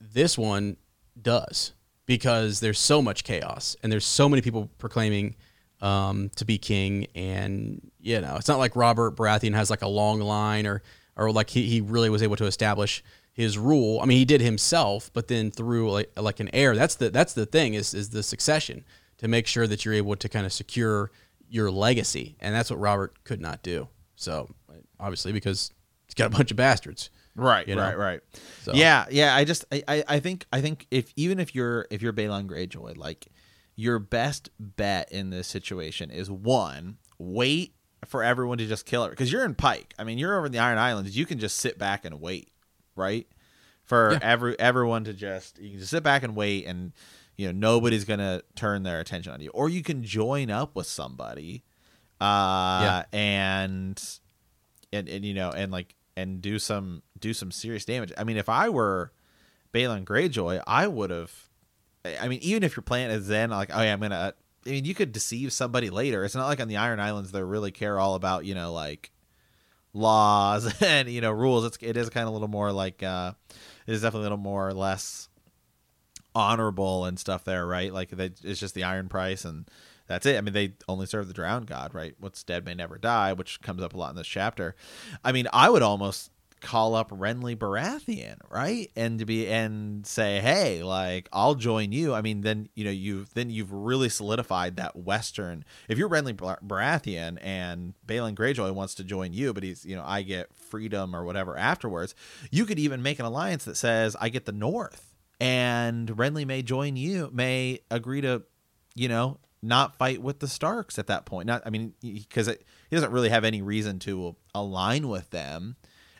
this one does because there's so much chaos and there's so many people proclaiming um, to be king, and you know it's not like Robert Baratheon has like a long line or or like he, he really was able to establish his rule. I mean, he did himself, but then through like like an heir. That's the that's the thing is is the succession to make sure that you're able to kind of secure your legacy, and that's what Robert could not do. So obviously, because he's got a bunch of bastards. right, you know? right, right. So- Yeah, yeah. I just I, I think I think if even if you're if you're Balon Greyjoy, like your best bet in this situation is one wait for everyone to just kill it because you're in Pike. I mean, you're over in the Iron Islands. You can just sit back and wait, right? For Yeah. every everyone to just you can just sit back and wait, and you know nobody's gonna turn their attention on you. Or you can join up with somebody, uh, Yeah. and and and you know and like and do some do some serious damage. I mean, if I were Balon Greyjoy, I would have. I mean, even if your plan is then like, oh yeah, I'm gonna. I mean, you could deceive somebody later. It's not like on the Iron Islands they really care all about you know like laws and you know rules. It's it is kind of a little more like uh, it is definitely a little more or less honorable and stuff there, right? Like they, it's just the Iron Price and that's it. I mean, they only serve the drowned god, right? What's dead may never die, which comes up a lot in this chapter. I mean, I would almost call up Renly Baratheon, right? And to be and say, "Hey, like I'll join you." I mean, then you know you've then you've really solidified that Western. If you're Renly Bar- Baratheon and Balon Greyjoy wants to join you, but he's you know I get freedom or whatever afterwards, you could even make an alliance that says I get the North, and Renly may join you, may agree to, you know. Not fight with the Starks at that point. Not, I mean, because he doesn't really have any reason to align with them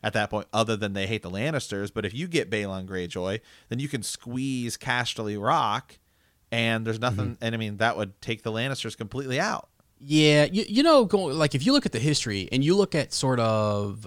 at that point, other than they hate the Lannisters. But if you get Balon Greyjoy, then you can squeeze Casterly Rock, and there's mm-hmm. nothing. And I mean, that would take the Lannisters completely out. Yeah, you, you know, go, like if you look at the history and you look at sort of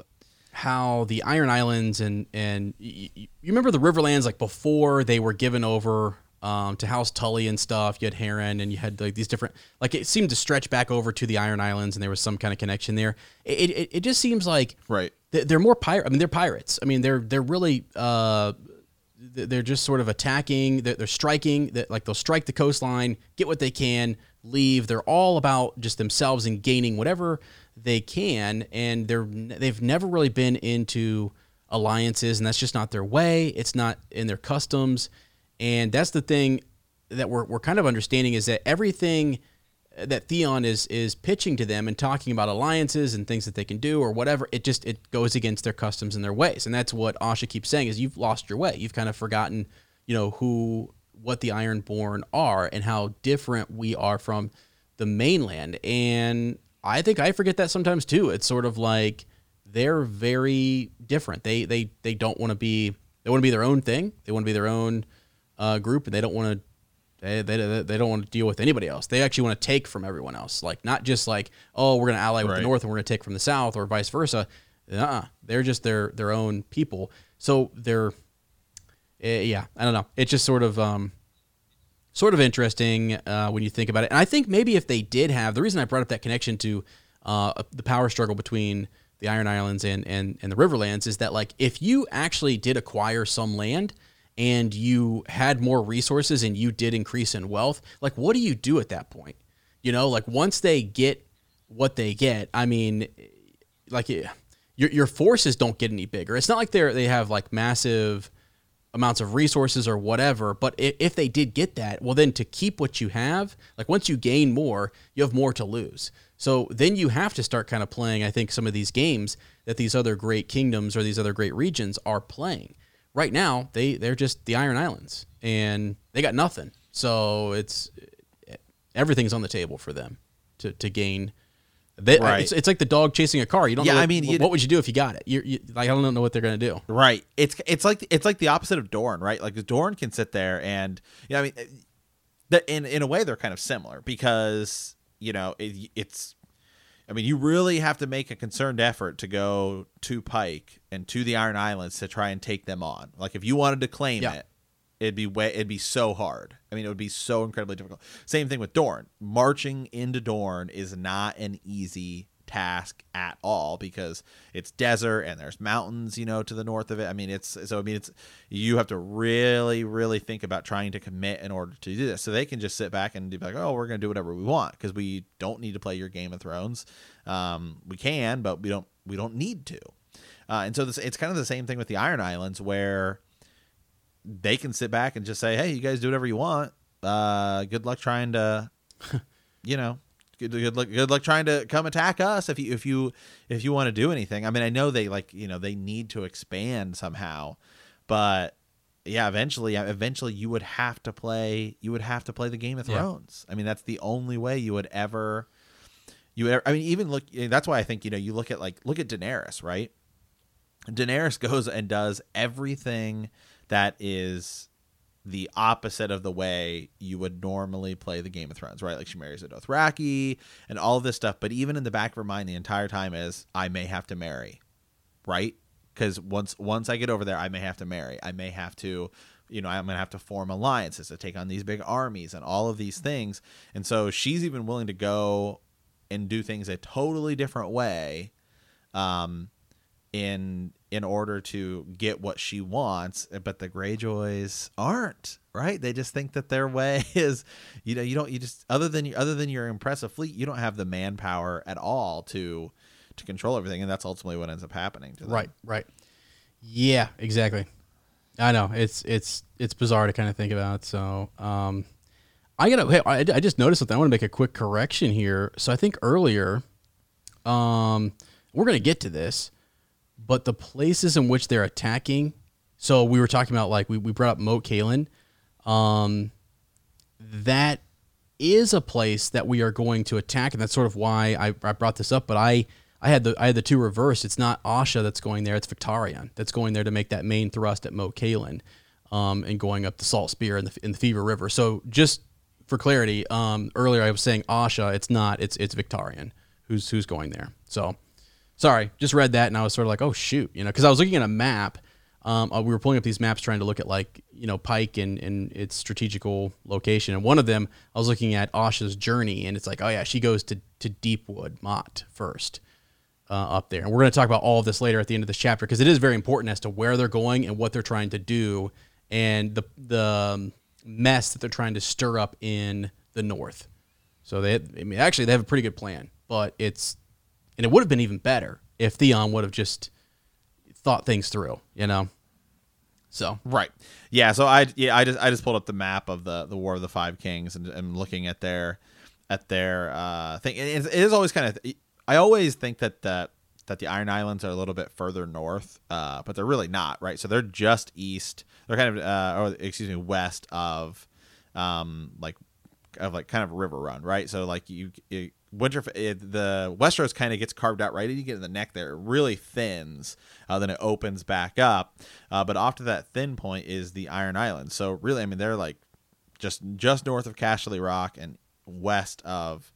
how the Iron Islands and and you, you remember the Riverlands like before they were given over um, to house Tully and stuff. You had Harren, and you had like these different. Like it seemed to stretch back over to the Iron Islands, and there was some kind of connection there. It it, it just seems like Right. they- they're more pirate. I mean, they're pirates. I mean, they're they're really uh, they're just sort of attacking. They're, they're striking. That like they'll strike the coastline, get what they can, leave. They're all about just themselves and gaining whatever they can, and they're they've never really been into alliances, and that's just not their way. It's not in their customs, and that's the thing that we're we're kind of understanding is that everything uh, that Theon is is pitching to them and talking about alliances and things that they can do or whatever, it just it goes against their customs and their ways. And that's what Asha keeps saying is you've lost your way. You've kind of forgotten, you know, who what the Ironborn are and how different we are from the mainland. And I think I forget that sometimes too. It's sort of like they're very different. They they they don't want to be they want to be their own thing. They want to be their own uh, group and they don't want to they, they, they don't want to deal with anybody else. They actually want to take from everyone else. Like not just like, oh, we're going to ally with Right. the north and we're going to take from the south or vice versa. uh They're just their their own people. So they're eh, yeah, I don't know. It's just sort of um sort of interesting uh, when you think about it. And I think maybe if they did have the reason I brought up that connection to uh, the power struggle between the Iron Islands and, and and the Riverlands is that like if you actually did acquire some land and you had more resources and you did increase in wealth, like what do you do at that point? You know, like once they get what they get, I mean, like eh, your your forces don't get any bigger. It's not like they're they have like massive amounts of resources or whatever. But if they did get that, well, then to keep what you have, like once you gain more, you have more to lose. So then you have to start kind of playing, I think, some of these games that these other great kingdoms or these other great regions are playing. Right now, they they're just the Iron Islands, and they got nothing. So it's everything's on the table for them to to gain. They, uh, Right. it's, it's like the dog chasing a car. You don't. Yeah, know I mean, what, what would you do if you got it? You're, you like I don't know what they're gonna do. Right. It's it's like it's like the opposite of Dorne, right? Like Dorne can sit there and you know, I mean, uh, that in in a way they're kind of similar because you know it, it's. I mean, you really have to make a concerned effort to go to Pike and to the Iron Islands to try and take them on. Like if you wanted to claim Yeah. it, it'd be way it'd be so hard. I mean, it would be so incredibly difficult. Same thing with Dorne. Marching into Dorne is not an easy task at all because it's desert and there's mountains, you know, to the north of it. I mean, it's so I mean, it's you have to really, really think about trying to commit in order to do this. So they can just sit back and be like, "Oh, we're going to do whatever we want because we don't need to play your Game of Thrones. Um, we can, but we don't. We don't need to." Uh, and so this, it's kind of the same thing with the Iron Islands where they can sit back and just say, "Hey, you guys do whatever you want. Uh, good luck trying to, you know, good, good luck, good luck trying to come attack us if you if you if you want to do anything." I mean, I know they like you know they need to expand somehow, but yeah, eventually, eventually you would have to play. You would have to play the Game of Yeah. Thrones. I mean, that's the only way you would ever. You, would ever, I mean, even look. Eh, that's why I think you know you look at like look at Daenerys, right? Daenerys goes and does everything that is the opposite of the way you would normally play the Game of Thrones, right? Like she marries a Dothraki and all of this stuff. But even in the back of her mind, the entire time is I may have to marry, right? Because once once I get over there, I may have to marry. I may have to, you know, I'm gonna have to form alliances to take on these big armies and all of these things. And so she's even willing to go and do things a totally different way. Um, in in order to get what she wants but the greyjoys aren't right they just think that their way is you know you don't you just other than other than your impressive fleet you don't have the manpower at all to to control everything and that's ultimately what ends up happening to them Right, right. Yeah, exactly. I know it's it's it's bizarre to kind of think about. So, um, I gotta. Hey, I, I just noticed something. I want to make a quick correction here. So I think earlier, um, we're gonna get to this, but the places in which they're attacking. So we were talking about like we, we brought up Moat Cailin. Um, that is a place that we are going to attack, and that's sort of why I, I brought this up. But I I had the I had the two reversed. It's not Asha that's going there; it's Victarion that's going there to make that main thrust at Moat Cailin, um, and going up the Salt Spear in the in the Fever River. So just for clarity, um, earlier I was saying Asha. It's not. It's it's Victarion who's who's going there. So sorry, just read that and I was sort of like, oh shoot, you know, because I was looking at a map. um, uh, we were pulling up these maps trying to look at like you know Pike and, and its strategical location. And one of them, I was looking at Asha's journey, and it's like, oh yeah, she goes to to Deepwood Motte first. Uh, up there, and we're going to talk about all of this later at the end of this chapter because it is very important as to where they're going and what they're trying to do, and the the um, mess that they're trying to stir up in the north. So they, I mean, actually, they have a pretty good plan, but it's, and it would have been even better if Theon would have just thought things through, you know. So right, yeah. So I yeah I just I just pulled up the map of the the War of the Five Kings and, and looking at their at their uh thing. It, it is always kind of I always think that that that the Iron Islands are a little bit further north, uh, but they're really not, right? So they're just east. They're kind of, uh, or excuse me, west of, um, like, of like kind of Riverrun, right? So like you, you Winter, the Westeros kind of gets carved out right you get in the neck there. It really thins, uh, then it opens back up. Uh, but off to that thin point is the Iron Islands. So really, I mean, they're like just just north of Casterly Rock and west of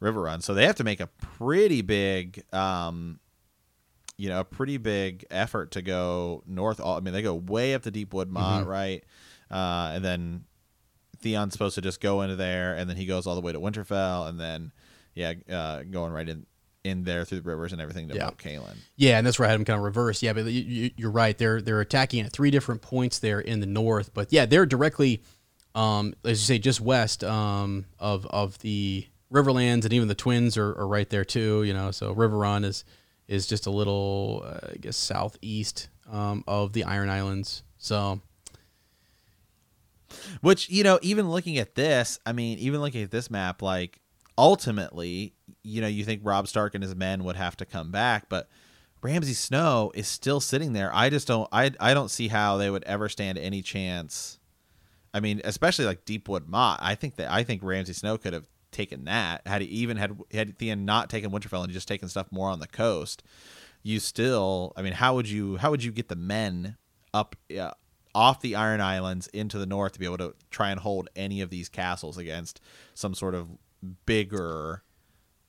Riverrun. So they have to make a pretty big, um, you know, a pretty big effort to go north. I mean, they go way up to Deepwood Motte, mm-hmm. right? Uh, and then Theon's supposed to just go into there, and then he goes all the way to Winterfell, and then yeah, uh, going right in in there through the rivers and everything to yeah. Moat Cailin. Yeah, and that's where I had them kind of reversed. Yeah, but you, are right. They're they're attacking at three different points there in the north. But yeah, they're directly, um, as you say, just west um, of of the Riverlands, and even the Twins are, are right there too. You know, so Riverrun is is just a little, uh, I guess, southeast um, of the Iron Islands. So. Which you know, even looking at this, I mean, even looking at this map, like ultimately, you know, you think Robb Stark and his men would have to come back, but Ramsay Snow is still sitting there. I just don't I I don't see how they would ever stand any chance. I mean, especially like Deepwood Motte. I think that I think Ramsay Snow could have taken that had he even had had Theon not taken Winterfell and just taken stuff more on the coast. You still, I mean, how would you how would you get the men up uh, off the Iron Islands into the north to be able to try and hold any of these castles against some sort of bigger.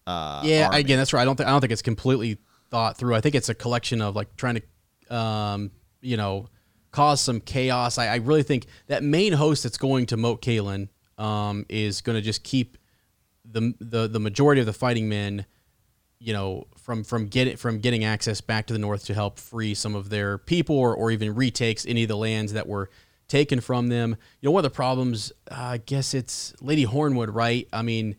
Uh, yeah, army. again, that's right. I don't think I don't think it's completely thought through. I think it's a collection of like trying to, um, you know, cause some chaos. I, I, really think that main host that's going to Moat Cailin um, is going to just keep the the the majority of the fighting men, you know, from from getting from getting access back to the north to help free some of their people or, or even retakes any of the lands that were taken from them. You know, one of the problems, uh, I guess it's Lady Hornwood, right? I mean,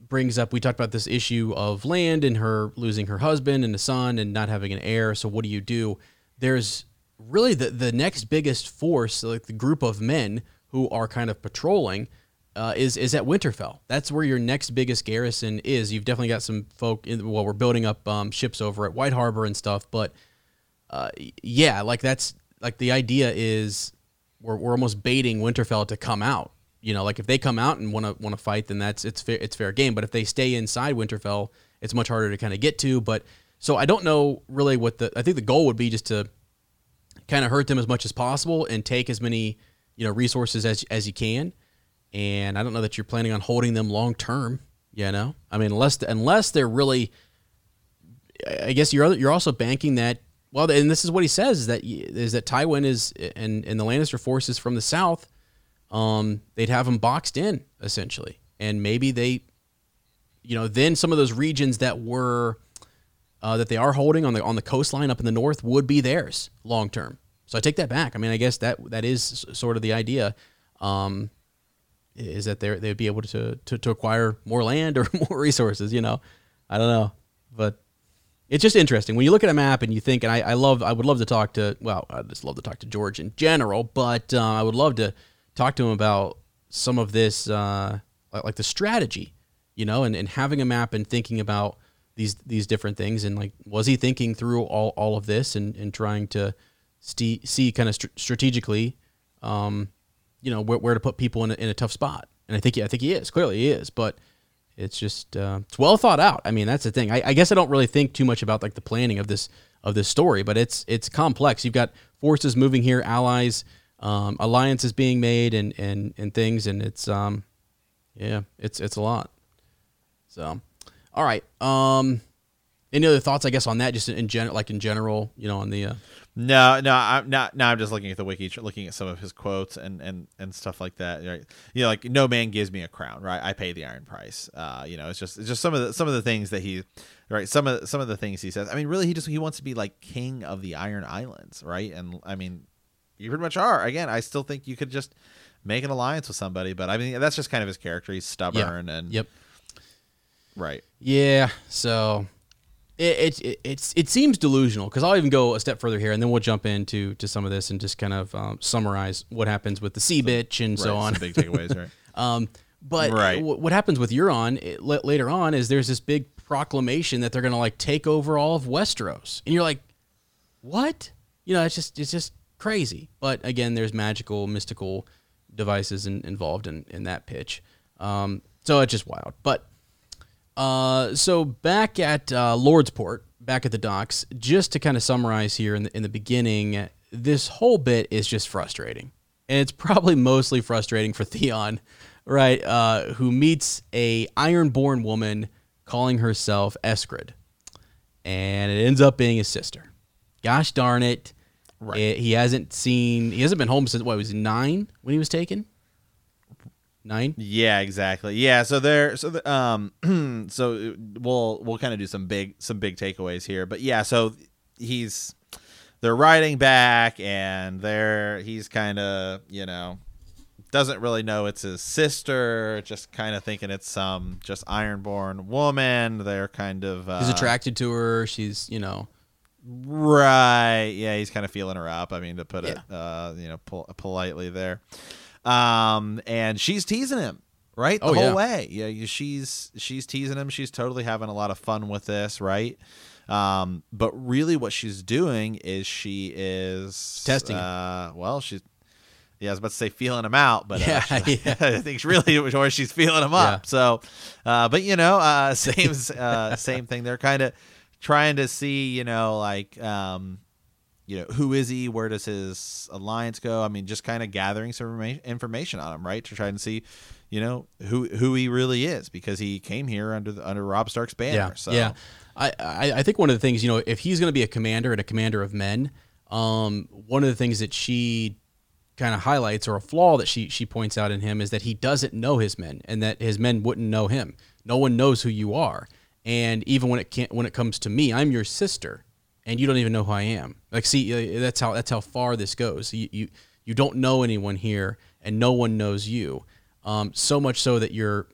brings up, we talked about this issue of land and her losing her husband and a son and not having an heir. So what do you do? There's really the, the next biggest force, like the group of men who are kind of patrolling, uh, is is at Winterfell. That's where your next biggest garrison is. You've definitely got some folk. In, well, we're building up um, ships over at White Harbor and stuff, but uh, yeah, like that's like the idea is we're, we're almost baiting Winterfell to come out. You know, like if they come out and want to want to fight, then that's it's fair, it's fair game. But if they stay inside Winterfell, it's much harder to kind of get to. But so I don't know really what the I think the goal would be just to kind of hurt them as much as possible and take as many you know resources as as you can. And I don't know that you're planning on holding them long term. You know, I mean, unless unless they're really, I guess you're you're also banking that well, and this is what he says is that is that Tywin is and and the Lannister forces from the south, um, they'd have them boxed in essentially, and maybe they, you know, then some of those regions that were uh, that they are holding on the on the coastline up in the north would be theirs long term. So I take that back. I mean, I guess that that is sort of the idea. Um, is that they they'd be able to, to to acquire more land or more resources? You know, I don't know, but it's just interesting. When you look at a map and you think, and I, I love, I would love to talk to, well, I just love to talk to George in general, but uh, I would love to talk to him about some of this, uh, like the strategy, you know, and, and having a map and thinking about these these different things, and like, was he thinking through all, all of this and, and trying to st- see kind of st- strategically, um, you know, where, where to put people in a, in a tough spot, and I think I think he is clearly he is, but it's just uh, it's well thought out. I mean, that's the thing. I, I, guess I don't really think too much about like the planning of this of this story, but it's it's complex. You've got forces moving here, allies, um, alliances being made, and and and things, and it's um, yeah, it's it's a lot. So, all right. Um, any other thoughts? I guess on that, just in general, like in general, you know, on the. Uh, No, no, I'm not. Now I'm just looking at the wiki, looking at some of his quotes and and and stuff like that. Right? You know, like no man gives me a crown, right? I pay the iron price. Uh, you know, it's just it's just some of the some of the things that he, right? Some of some of the things he says. I mean, really, he just he wants to be like king of the Iron Islands, right? And I mean, you pretty much are. Again, I still think you could just make an alliance with somebody, but I mean, that's just kind of his character. He's stubborn and Yep. right. Yeah. So it it, it's it seems delusional because I'll even go a step further here, and then we'll jump into to some of this and just kind of um, summarize what happens with the sea bitch and so on. some big takeaways, right? Um, but Right. w- what happens with Euron it, la- later on is there's this big proclamation that they're going to like take over all of Westeros, and you're like, what? You know, it's just it's just crazy. But again, there's magical, mystical devices in, involved in in that pitch. Um, so it's just wild. But uh, so back at uh, Lordsport, back at the docks, just to kind of summarize here in the in the beginning, this whole bit is just frustrating, and it's probably mostly frustrating for Theon, right? Uh, who meets a Ironborn woman calling herself Esgred, and it ends up being his sister. Gosh darn it! Right. It- he hasn't seen. He hasn't been home since what he was he nine when he was taken. Nine. Yeah, exactly. Yeah, so there, so the, um, so we'll we'll kind of do some big some big takeaways here, but yeah, so he's they're riding back, and they're he's kind of you know doesn't really know it's his sister, just kind of thinking it's some just ironborn woman. They're kind of uh, He's attracted to her. She's you know Right. Yeah, he's kind of feeling her up. I mean, to put it, uh, you know, pol- politely there. Um, and she's teasing him, right? The Oh, whole yeah. way. Yeah, she's she's teasing him. She's totally having a lot of fun with this, right? Um, but really, what she's doing is she is Testing. Uh, well, she's. Yeah, I was about to say feeling him out, but uh, Yeah, she- yeah. I think she really where she's feeling him up. So, uh, but you know, uh, same uh, same thing. They're kind of trying to see, you know, like, um, you know, who is he? Where does his alliance go? I mean, just kind of gathering some information on him, right, to try and see, you know, who who he really is because he came here under the, under Robb Stark's banner. Yeah, so yeah. I, I I think one of the things you know, if he's going to be a commander and a commander of men, um, one of the things that she kind of highlights or a flaw that she she points out in him is that he doesn't know his men and that his men wouldn't know him. No one knows who you are, and even when it can't when it comes to me, I'm your sister, and you don't even know who I am. Like, see, uh, that's how that's how far this goes. You you, you don't know anyone here, and no one knows you. Um, so much so that you're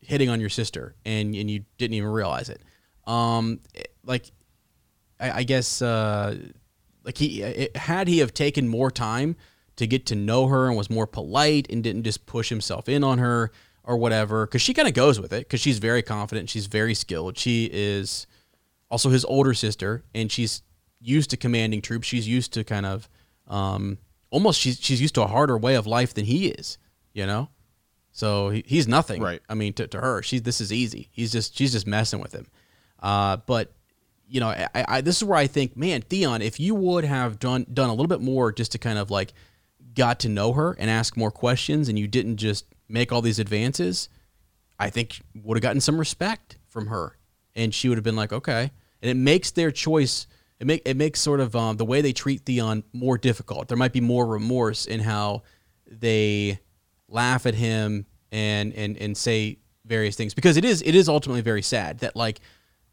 hitting on your sister, and and you didn't even realize it. Um, like I, I guess uh, like he it, had he have taken more time to get to know her and was more polite and didn't just push himself in on her or whatever because she kind of goes with it because she's very confident she's very skilled she is also his older sister and she's used to commanding troops. She's used to kind of um, almost she's, she's used to a harder way of life than he is you know? So he, he's nothing Right. i mean to, to her. She's this is easy. He's just she's just messing with him. Uh, but you know, I, I this is where I think, man, Theon, if you would have done done a little bit more just to kind of like got to know her and ask more questions, and you didn't just make all these advances, I think would have gotten some respect from her, and she would have been like, okay, and it makes their choice. It make it makes sort of um, the way they treat Theon more difficult. There might be more remorse in how they laugh at him and and and say various things because it is it is ultimately very sad that like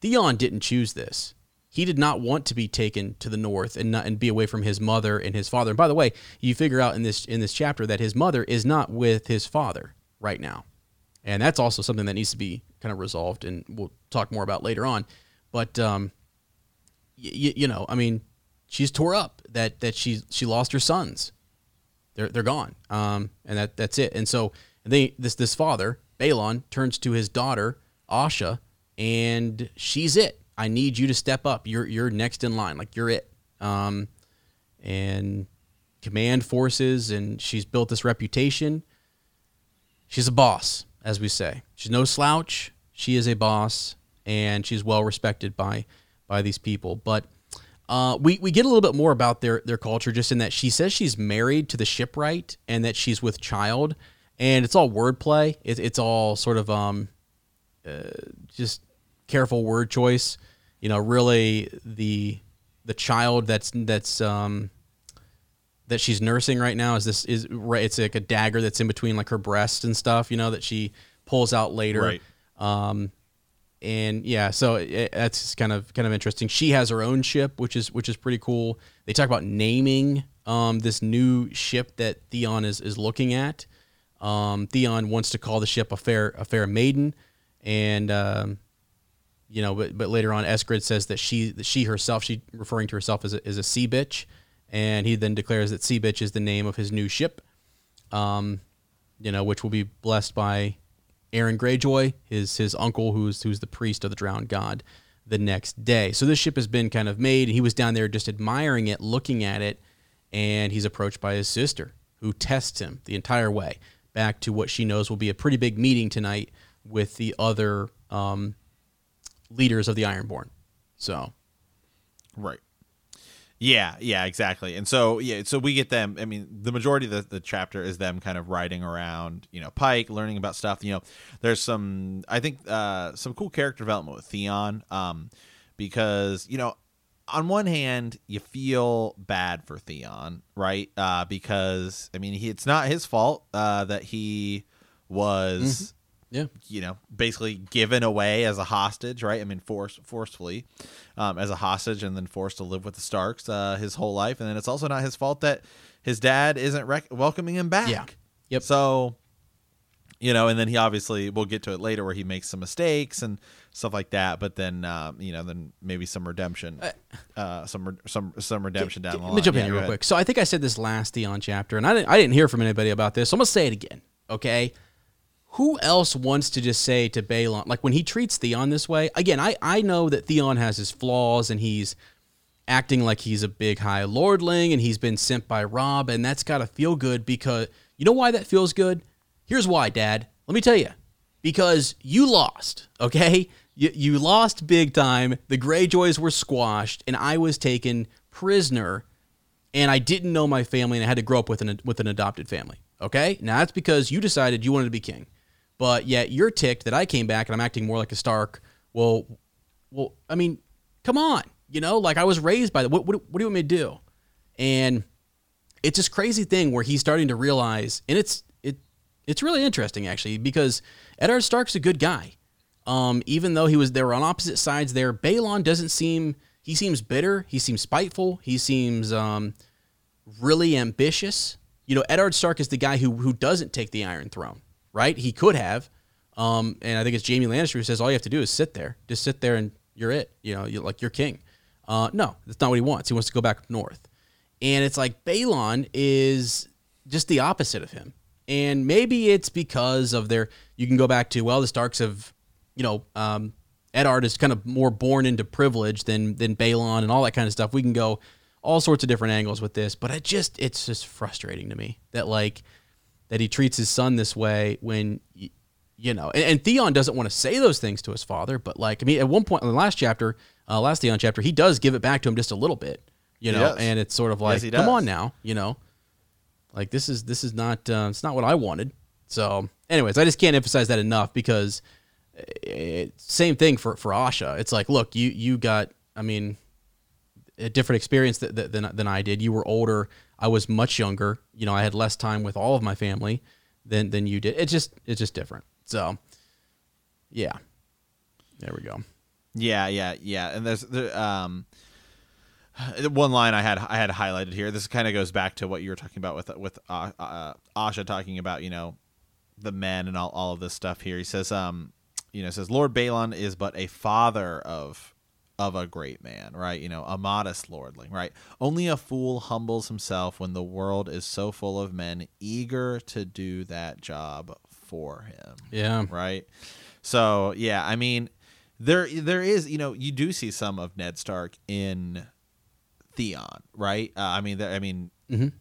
Theon didn't choose this. He did not want to be taken to the north and not and be away from his mother and his father. And by the way, you figure out in this in this chapter that his mother is not with his father right now. And that's also something that needs to be kind of resolved and we'll talk more about later on. But um y- you know, I mean, she's tore up that that she she lost her sons. They're they're gone. Um and that that's it. And so they this this father, Balon, turns to his daughter, Asha, and she's it. I need you to step up. You're you're next in line. Like you're it. Um, and command forces, and she's built this reputation. She's a boss, as we say. She's no slouch. She is a boss, and she's well respected by by these people. But uh, we we get a little bit more about their their culture, just in that she says she's married to the shipwright, and that she's with child, and it's all wordplay. It, it's all sort of um, just careful word choice. You know, really the the child that's that's um that she's nursing right now is this is right it's like a dagger that's in between like her breast and stuff you know that she pulls out later Right. Um and yeah so it, that's kind of kind of interesting. She has her own ship which is which is pretty cool. They talk about naming um this new ship that theon is is looking at. Um theon wants to call the ship a fair a fair maiden. And um you know, but but later on, Esgred says that she that she herself, she referring to herself as a, as a sea bitch, and he then declares that sea bitch is the name of his new ship, um, you know, which will be blessed by Aeron Greyjoy, his his uncle, who's who's the priest of the drowned god, the next day. So this ship has been kind of made. He was down there just admiring it, looking at it, and he's approached by his sister, who tests him the entire way back to what she knows will be a pretty big meeting tonight with the other. Um, leaders of the Ironborn. So, Right. Yeah, yeah, exactly. And so yeah, so we get them. I mean, the majority of the, the chapter is them kind of riding around, you know, Pike, learning about stuff. You know, there's some I think uh some cool character development with Theon. Um because, you know, on one hand, you feel bad for Theon, right? Uh because I mean he it's not his fault uh that he was yeah, you know, basically given away as a hostage, right? I mean, forced forcefully um, as a hostage, and then forced to live with the Starks uh, his whole life. And then it's also not his fault that his dad isn't rec- welcoming him back. Yeah. Yep. So, you know, and then he obviously we'll get to it later where he makes some mistakes and stuff like that. But then, um, you know, then maybe some redemption, uh, some re- some some redemption down the line. Let me jump Yeah, in real ahead. quick. So I think I said this last Theon chapter, and I didn't, I didn't hear from anybody about this. So I'm gonna say it again. Okay. Who else wants to just say to Balon, like when he treats Theon this way? Again, I, I know that Theon has his flaws and he's acting like he's a big high lordling and he's been sent by Robb, and that's got to feel good because you know why that feels good? Here's why, Dad. Let me tell you. Because you lost, okay? You, you lost big time. The Greyjoys were squashed, and I was taken prisoner, and I didn't know my family, and I had to grow up with an with an adopted family. Okay, now that's because you decided you wanted to be king, but yet you're ticked that I came back and I'm acting more like a Stark. Well, well, I mean, come on, you know, like I was raised by the What, what, what do you want me to do? And it's this crazy thing where he's starting to realize, and it's it it's really interesting actually because Eddard Stark's a good guy. Um, even though he was they were on opposite sides there, Balon doesn't seem he seems bitter. He seems spiteful. He seems um, really ambitious. You know, Eddard Stark is the guy who who doesn't take the Iron Throne, right? He could have, um, and I think it's Jaime Lannister who says all you have to do is sit there, just sit there and you're it. You know, you're like you're king. Uh, no, that's not what he wants. He wants to go back north, and it's like Balon is just the opposite of him. And maybe it's because of their. You can go back to well, the Starks have, you know, um, Eddard is kind of more born into privilege than than Balon and all that kind of stuff. We can go all sorts of different angles with this, but it just it's just frustrating to me that like that he treats his son this way when you know, and, and Theon doesn't want to say those things to his father, but like I mean, at one point in the last chapter, uh, last Theon chapter, he does give it back to him just a little bit, you know, and it's sort of like, he come on now, you know, like this is this is not uh, it's not what I wanted. So, anyways, I just can't emphasize that enough because it, same thing for for Asha. It's like, look, you you got, I mean, a different experience th- th- than than I did. You were older. I was much younger. You know, I had less time with all of my family than than you did. It's just it's just different. So, yeah, there we go. Yeah, yeah, yeah. And there's there, um one line I had I had highlighted here. This kind of goes back to what you were talking about with with uh, uh, Asha talking about you know the men and all, all of this stuff here. He says um you know says Lord Balon is but a father of of a great man, right? You know, a modest lordling, right? Only a fool humbles himself when the world is so full of men eager to do that job for him Yeah, right? So yeah, I mean, there there is you know you do see some of Ned Stark in Theon, right? Uh, I mean, there, I mean, Mhm.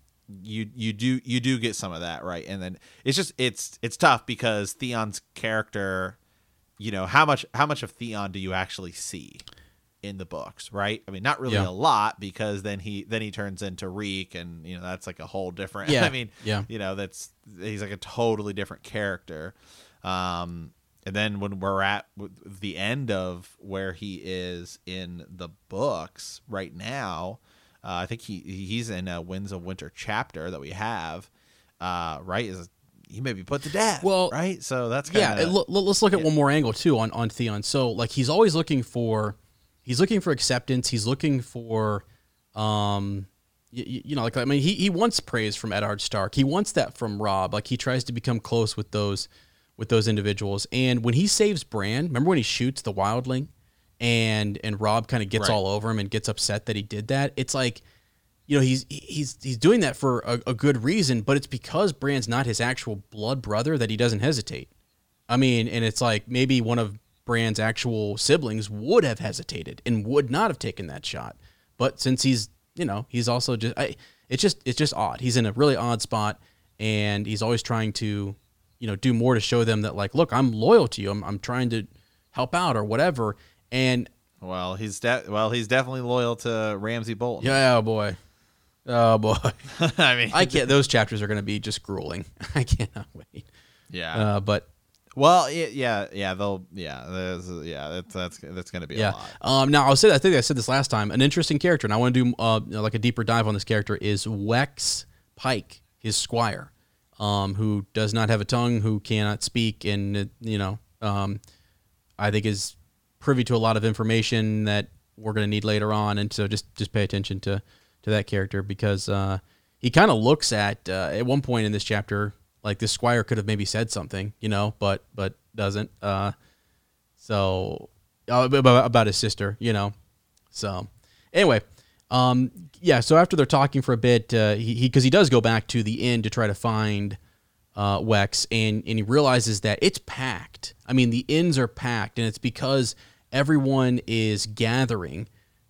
you you do you do get some of that, right? And then it's just it's it's tough because Theon's character, you know, how much how much of Theon do you actually see? In the books, right? I mean, not really Yeah. a lot because then he then he turns into Reek, and you know that's like a whole different. Yeah. I mean, Yeah. you know that's he's like a totally different character. Um, and then when we're at the end of where he is in the books right now, uh, I think he he's in a Winds of Winter chapter that we have. Uh, right is he may be put to death. Well, right. So that's kinda, yeah. Look, let's look at yeah. one more angle too on on Theon. So like he's always looking for he's looking for acceptance. He's looking for um you, you know, like I mean, he he wants praise from Eddard Stark. He wants that from Robb. Like he tries to become close with those with those individuals. And when he saves Bran, remember when he shoots the wildling, and and Robb kind of gets right. all over him and gets upset that he did that. It's like, you know, he's he's he's doing that for a, a good reason, but it's because Bran's not his actual blood brother that he doesn't hesitate. I mean, and it's like maybe one of Bran's actual siblings would have hesitated and would not have taken that shot. But since he's you know, he's also just I, it's just it's just odd. He's in a really odd spot, and he's always trying to, you know, do more to show them that like, look, I'm loyal to you. I'm I'm trying to help out or whatever. And well, he's de- well, he's definitely loyal to Ramsay Bolton. Yeah, oh boy. Oh boy. I mean, I can't. Those chapters are going to be just grueling. I cannot wait. Yeah. Uh, but well, yeah, yeah, they'll, yeah, yeah, that's that's that's gonna be yeah. a lot. Um, now I'll say, I think I said this last time. An interesting character, and I want to do uh, like a deeper dive on this character is Wex Pyke, his squire, um, who does not have a tongue, who cannot speak, and you know, um, I think is privy to a lot of information that we're gonna need later on, and so just just pay attention to to that character because uh, he kind of looks at uh, at one point in this chapter like this squire could have maybe said something, you know, but but doesn't. Uh, so uh, about, about his sister, you know. So anyway, um, yeah. So after they're talking for a bit, uh, he because he, he, does go back to the inn to try to find uh, Wex, and and he realizes that it's packed. I mean, the inns are packed, and it's because everyone is gathering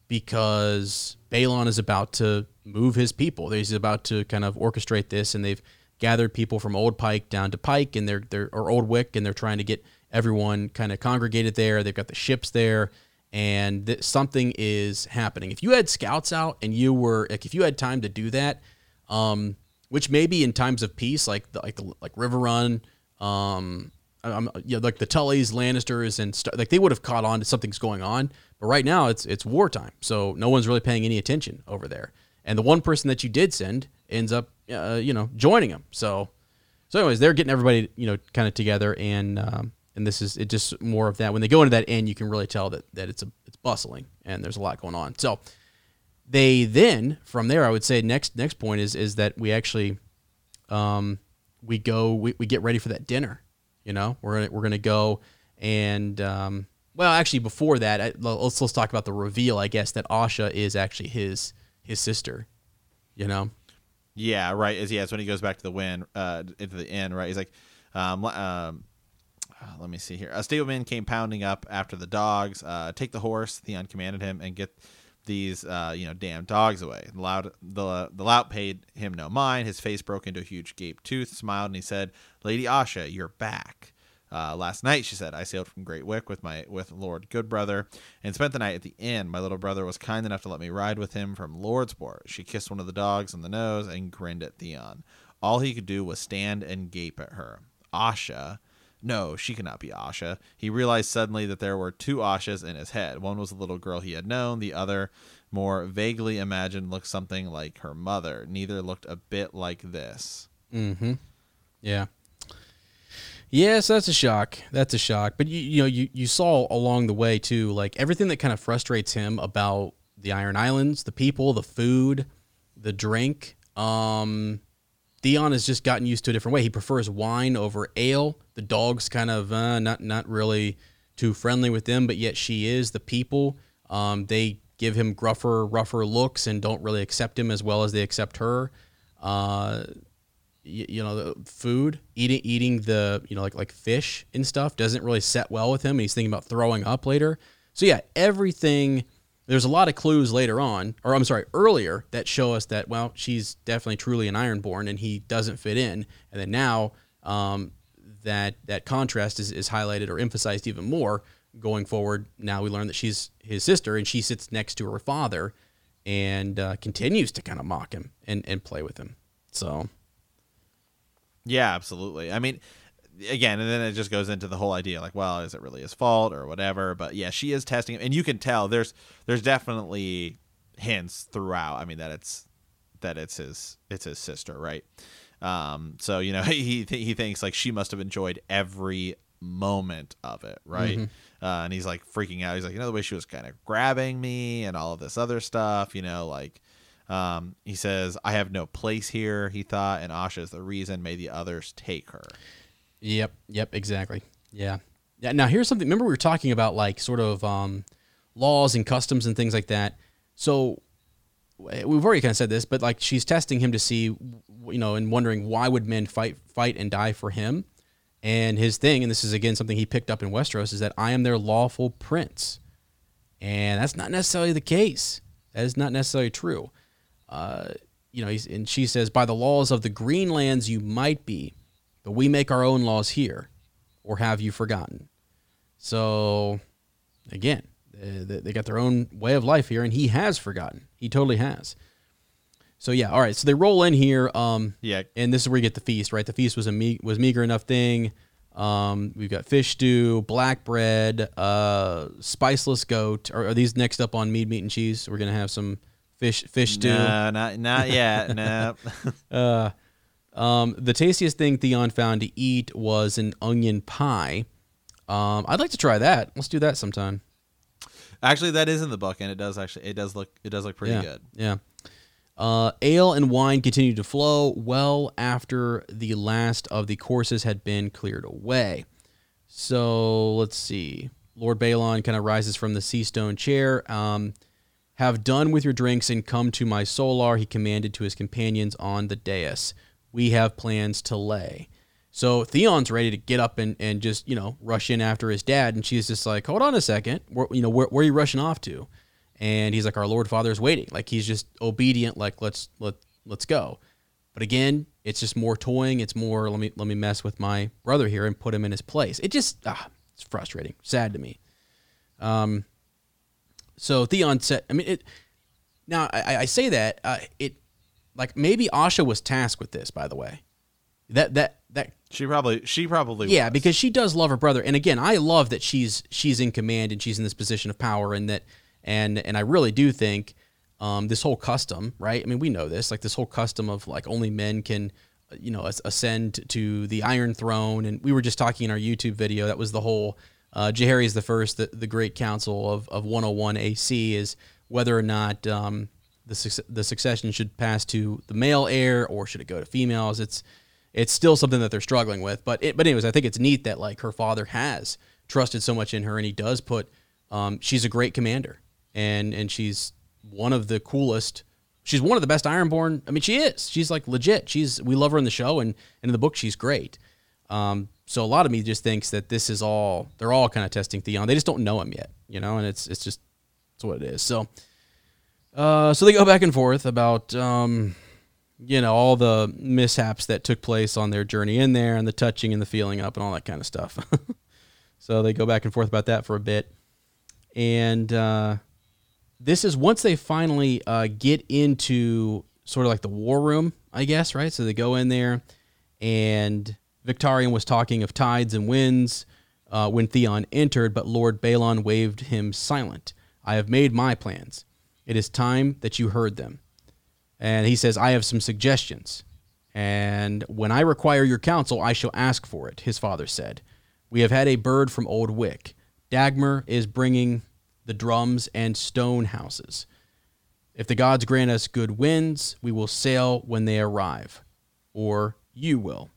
because Balon is about to move his people. He's about to kind of orchestrate this, and they've gathered people from Old Pike down to Pyke and they're they're or Old Wyk and they're trying to get everyone kind of congregated there. They've got the ships there and th- something is happening. If you had scouts out and you were like if you had time to do that, um, which maybe in times of peace like the, like the, like Riverrun, um, um, you know, like the Tullys, Lannisters, and st- like they would have caught on to something's going on. But right now it's it's wartime, so no one's really paying any attention over there. And the one person that you did send ends up, uh, you know, joining them. So, so anyways, they're getting everybody, you know, kind of together, and um, and this is it just more of that. When they go into that end, you can really tell that that it's a it's bustling and there's a lot going on. So they then from there, I would say next next point is is that we actually, um, we go we, we get ready for that dinner. You know, we're gonna, we're gonna go and um, well, actually before that, I, let's let's talk about the reveal. I guess that Asha is actually his his sister. You know, yeah, right. As yeah, it's when he goes back to the win, uh, into the inn, right? He's like, um, um, uh, let me see here. A stableman came pounding up after the dogs. Uh, take the horse. Theon commanded him and get these, uh, you know, damn dogs away. The loud, the the lout paid him no mind. His face broke into a huge gaped tooth. Smiled and he said, "Lady Asha, you're back." Uh, last night, she said, I sailed from Great Wyk with my with Lord Goodbrother and spent the night at the inn. My little brother was kind enough to let me ride with him from Lordsport. She kissed one of the dogs on the nose and grinned at Theon. All he could do was stand and gape at her. Asha. No, she could not be Asha. He realized suddenly that there were two Ashas in his head. One was the little girl he had known, the other, more vaguely imagined, looked something like her mother. Neither looked a bit like this. Mm hmm. Yeah. Yes, that's a shock. That's a shock. But you, you know, you, you saw along the way too, like everything that kind of frustrates him about the Iron Islands, the people, the food, the drink. Um, Theon has just gotten used to a different way. He prefers wine over ale. The dog's kind of uh, not not really too friendly with them, but yet she is. The people, um, they give him gruffer, rougher looks and don't really accept him as well as they accept her. Uh, you, you know the food eating eating the you know like like fish and stuff doesn't really set well with him and he's thinking about throwing up later. So yeah everything there's a lot of clues later on or i'm sorry earlier that show us that well she's definitely truly an ironborn and he doesn't fit in. And then now um, that that contrast is, is highlighted or emphasized even more going forward. Now we learn that she's his sister and she sits next to her father and uh, continues to kind of mock him and, and play with him. So yeah, absolutely. I mean, again, and then it just goes into the whole idea like, well, is it really his fault or whatever? But yeah, she is testing him, and you can tell there's there's definitely hints throughout. I mean that it's that it's his it's his sister, right? Um, so you know he he thinks like she must have enjoyed every moment of it, right? Mm-hmm. Uh, and he's like freaking out. He's like, you know, the way she was kind of grabbing me and all of this other stuff, you know, like. Um, he says, "I have no place here." He thought, and Asha is the reason. May the others take her. Yep. Yep. Exactly. Yeah. Yeah. Now here's something. Remember we were talking about like sort of um, laws and customs and things like that. So we've already kind of said this, but like she's testing him to see, you know, and wondering why would men fight, fight and die for him. And his thing, and this is again something he picked up in Westeros, is that I am their lawful prince, and that's not necessarily the case. That is not necessarily true. Uh, you know, he's, and she says, by the laws of the Greenlands you might be, but we make our own laws here, or have you forgotten? So, again, they, they got their own way of life here, and he has forgotten. He totally has. So yeah, all right. So they roll in here. Um, Yeah. and this is where you get the feast, right? The feast was a me- was meager enough thing. Um, we've got fish stew, black bread, uh, spiceless goat. Are, are these next up on mead, meat, and cheese? We're gonna have some fish fish stew. No, not not yet. no. Uh, um, the tastiest thing Theon found to eat was an onion pie. Um, I'd like to try that. Let's do that sometime. Actually, that is in the book, and it does actually it does look it does look pretty yeah, good. Yeah. Uh, ale and wine continued to flow well after the last of the courses had been cleared away. So let's see. Lord Balon kind of rises from the sea stone chair. Um, have done with your drinks and come to my solar, he commanded to his companions on the dais. We have plans to lay. So Theon's ready to get up and, and just, you know, rush in after his dad. And she's just like, hold on a second. Where, you know, where, where are you rushing off to? And he's like, our Lord Father is waiting. Like he's just obedient. Like let's let let's go. But again, it's just more toying. It's more let me let me mess with my brother here and put him in his place. It just ah, it's frustrating, sad to me. Um, so Theon said, I mean it. Now I, I say that uh, it like maybe Asha was tasked with this. By the way, that that that She probably she probably yeah, was. because she does love her brother, and again, I love that she's she's in command and she's in this position of power, and that and and I really do think um, this whole custom, right? I mean, we know this, like this whole custom of like only men can, you know, ascend to the Iron Throne, and we were just talking in our YouTube video. That was the whole uh, Jaehaerys is the first, the, the Great Council of of 101 AC is whether or not um, the suc- the succession should pass to the male heir or should it go to females. It's it's still something that they're struggling with. But it, but anyways, I think it's neat that like her father has trusted so much in her, and he does put. Um, she's a great commander, and and she's one of the coolest. She's one of the best Ironborn. I mean, she is. She's like legit. She's we love her in the show, and, and in the book, she's great. Um, so a lot of me just thinks that this is all they're all kind of testing Theon. They just don't know him yet, you know, and it's it's just it's what it is. So, uh, so they go back and forth about um, you know all the mishaps that took place on their journey in there and the touching and the feeling up and all that kind of stuff so they go back and forth about that for a bit and uh, this is once they finally uh, get into sort of like the war room i guess right so they go in there and victarion was talking of tides and winds uh, when theon entered but lord balon waved him silent i have made my plans it is time that you heard them and he says, I have some suggestions. And when I require your counsel, I shall ask for it, his father said. We have had a bird from Old Wyk. Dagmer is bringing the Drumms and Stonehouses. If the gods grant us good winds, we will sail when they arrive. Or you will.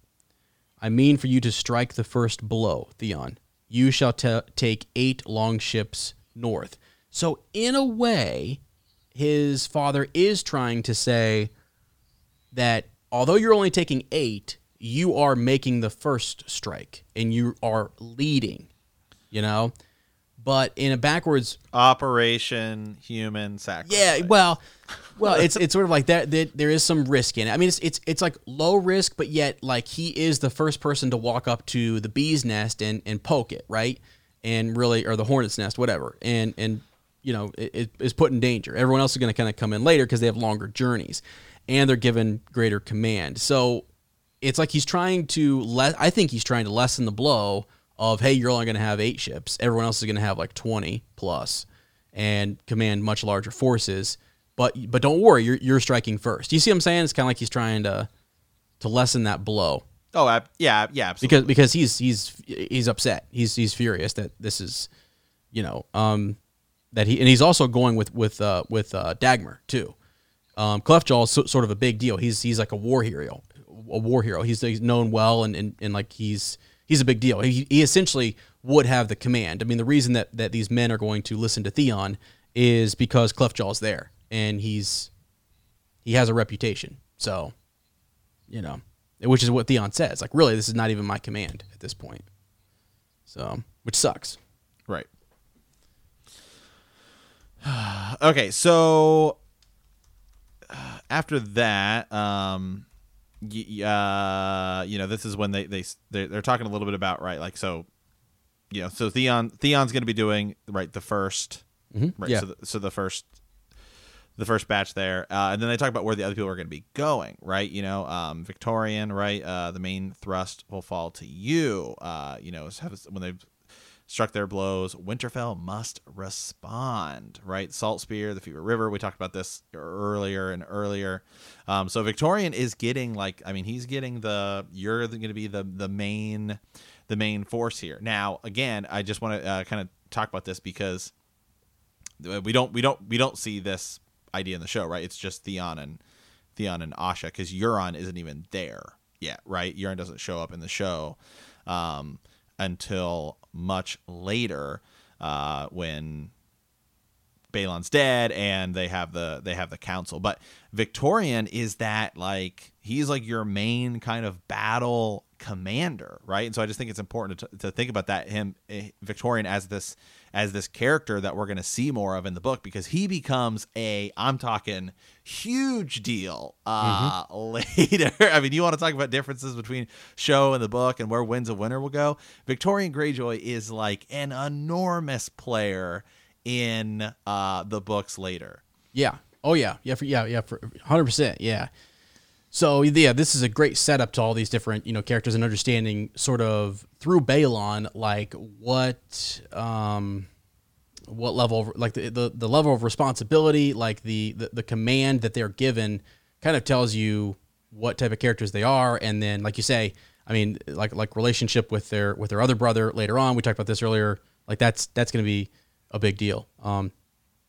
I mean for you to strike the first blow, Theon. You shall ta take eight long ships north. So, in a way, his father is trying to say that although you're only taking eight, you are making the first strike and you are leading, you know? But in a backwards Operation Human Sacrifice. yeah, well, well, it's it's sort of like that, that. There is some risk in it. I mean, it's it's it's like low risk, but yet like he is the first person to walk up to the bee's nest and and poke it, right? And really, or the hornet's nest, whatever, and and you know, it, it is put in danger. Everyone else is going to kind of come in later because they have longer journeys, and they're given greater command. So it's like he's trying to let. I think he's trying to lessen the blow of hey, you're only going to have eight ships. Everyone else is going to have like twenty plus, and command much larger forces. But but don't worry, you're you're striking first. You see what I'm saying? It's kind of like he's trying to to lessen that blow. Oh, yeah, yeah, absolutely. Because because he's he's he's upset. He's he's furious that this is, you know, um, that he and he's also going with with uh, with uh, Dagmer too. Um, Cleftjaw is so, sort of a big deal. He's he's like a war hero, a war hero. He's, he's known well and, and and like he's he's a big deal. He he essentially would have the command. I mean, the reason that that these men are going to listen to Theon is because Cleftjaw is there and he's he has a reputation. So, you know, which is what Theon says. Like, really, this is not even my command at this point. So, which sucks. Right. okay, so after that, um, uh, you know, this is when they they they're, they're talking a little bit about right, like so, you know, so Theon Theon's going to be doing right the 1st right? Yeah. So the, so the first the first batch there, uh, and then they talk about where the other people are going to be going, right? You know, um, Victarion, right? Uh, the main thrust will fall to you. Uh, you know, when they've struck their blows, Winterfell must respond, right? Salt Spear, the Fever River. We talked about this earlier and earlier. Um, so Victarion is getting like, I mean, he's getting the you're going to be the the main the main force here. Now, again, I just want to uh, kind of talk about this because we don't we don't we don't see this idea in the show, right? It's just Theon and Theon and Asha because Euron isn't even there yet, right? Euron doesn't show up in the show um, until much later uh, when Balon's dead and they have the they have the council. But Victarion is that like he's like your main kind of battle commander, right? And so I just think it's important to, to think about that him eh, Victarion as this as this character that we're going to see more of in the book because he becomes a I'm talking huge deal uh later. I mean, you want to talk about differences between show and the book and where wins a winner will go. Victarion Greyjoy is like an enormous player in uh the books later. Yeah. Oh yeah. Yeah. For, yeah. Yeah. For hundred percent. Yeah. So yeah, this is a great setup to all these different you know characters and understanding sort of through Balon like what um what level of like the, the the level of responsibility like the, the the command that they're given kind of tells you what type of characters they are. And then like you say I mean like like relationship with their with their other brother later on. We talked about this earlier. Like that's that's going to be a big deal. Um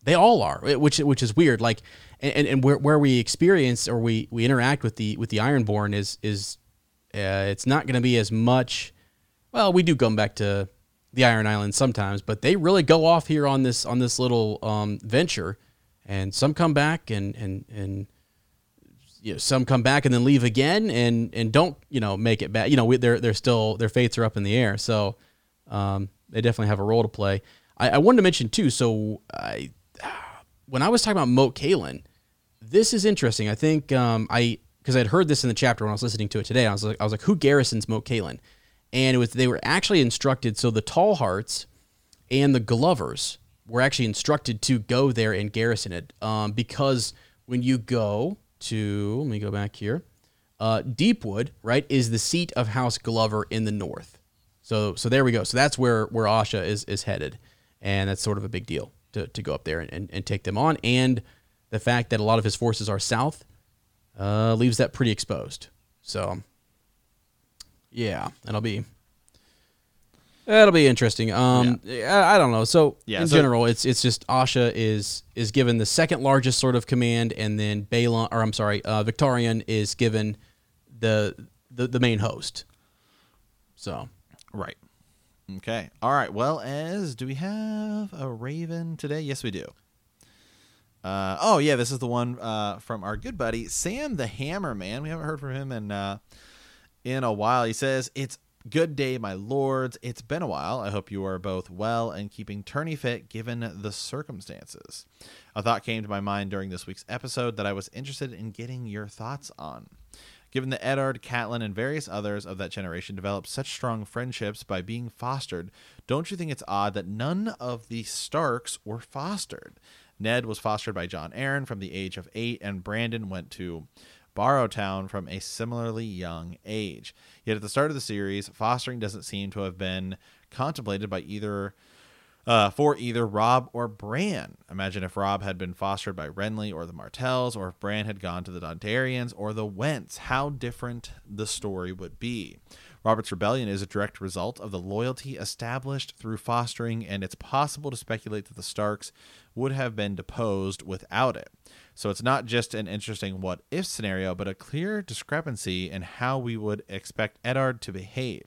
they all are, which which is weird. Like, and, and where, where we experience or we, we interact with the with the Ironborn is is uh, it's not going to be as much. Well, we do come back to the Iron Island sometimes, but they really go off here on this on this little um, venture, and some come back and and and you know, some come back and then leave again and and don't you know make it back. You know, we, they're they're still their fates are up in the air, so um, they definitely have a role to play. I, I wanted to mention too. So I when I was talking about Moat Cailin, this is interesting. I think um, I because I'd heard this in the chapter when I was listening to it today. I was like, I was like, who garrisons Moat Cailin? And it was they were actually instructed. So the Tallharts and the Glovers were actually instructed to go there and garrison it um, because when you go to let me go back here, uh, Deepwood right is the seat of House Glover in the north. So so there we go. So that's where where Asha is is headed, and that's sort of a big deal to, to go up there and, and, take them on. And the fact that a lot of his forces are south uh, leaves that pretty exposed. So, yeah, that'll be that'll be interesting. Um, I, I don't know. So Yeah, in so- general, it's it's just Asha is is given the second largest sort of command, and then Balon, or I'm sorry, uh, Victarion is given the the, the main host. So Right. Okay. All right. Well, as do we have a Raven today? Yes, we do. Uh, oh yeah, this is the one uh, from our good buddy Sam the Hammer Man. We haven't heard from him in uh, in a while. He says, "It's good day, my lords. It's been a while. I hope you are both well and keeping tourney fit given the circumstances." A thought came to my mind during this week's episode that I was interested in getting your thoughts on. Given that Eddard, Catelyn, and various others of that generation developed such strong friendships by being fostered, don't you think it's odd that none of the Starks were fostered? Ned was fostered by Jon Arryn from the age of eight, and Brandon went to Barrowton from a similarly young age. Yet at the start of the series, fostering doesn't seem to have been contemplated by either uh, for either Robb or Bran. Imagine if Robb had been fostered by Renly or the Martells, or if Bran had gone to the Dondarrions or the Wents. How different the story would be. Robert's rebellion is a direct result of the loyalty established through fostering, and it's possible to speculate that the Starks would have been deposed without it. So it's not just an interesting what if scenario, but a clear discrepancy in how we would expect Eddard to behave.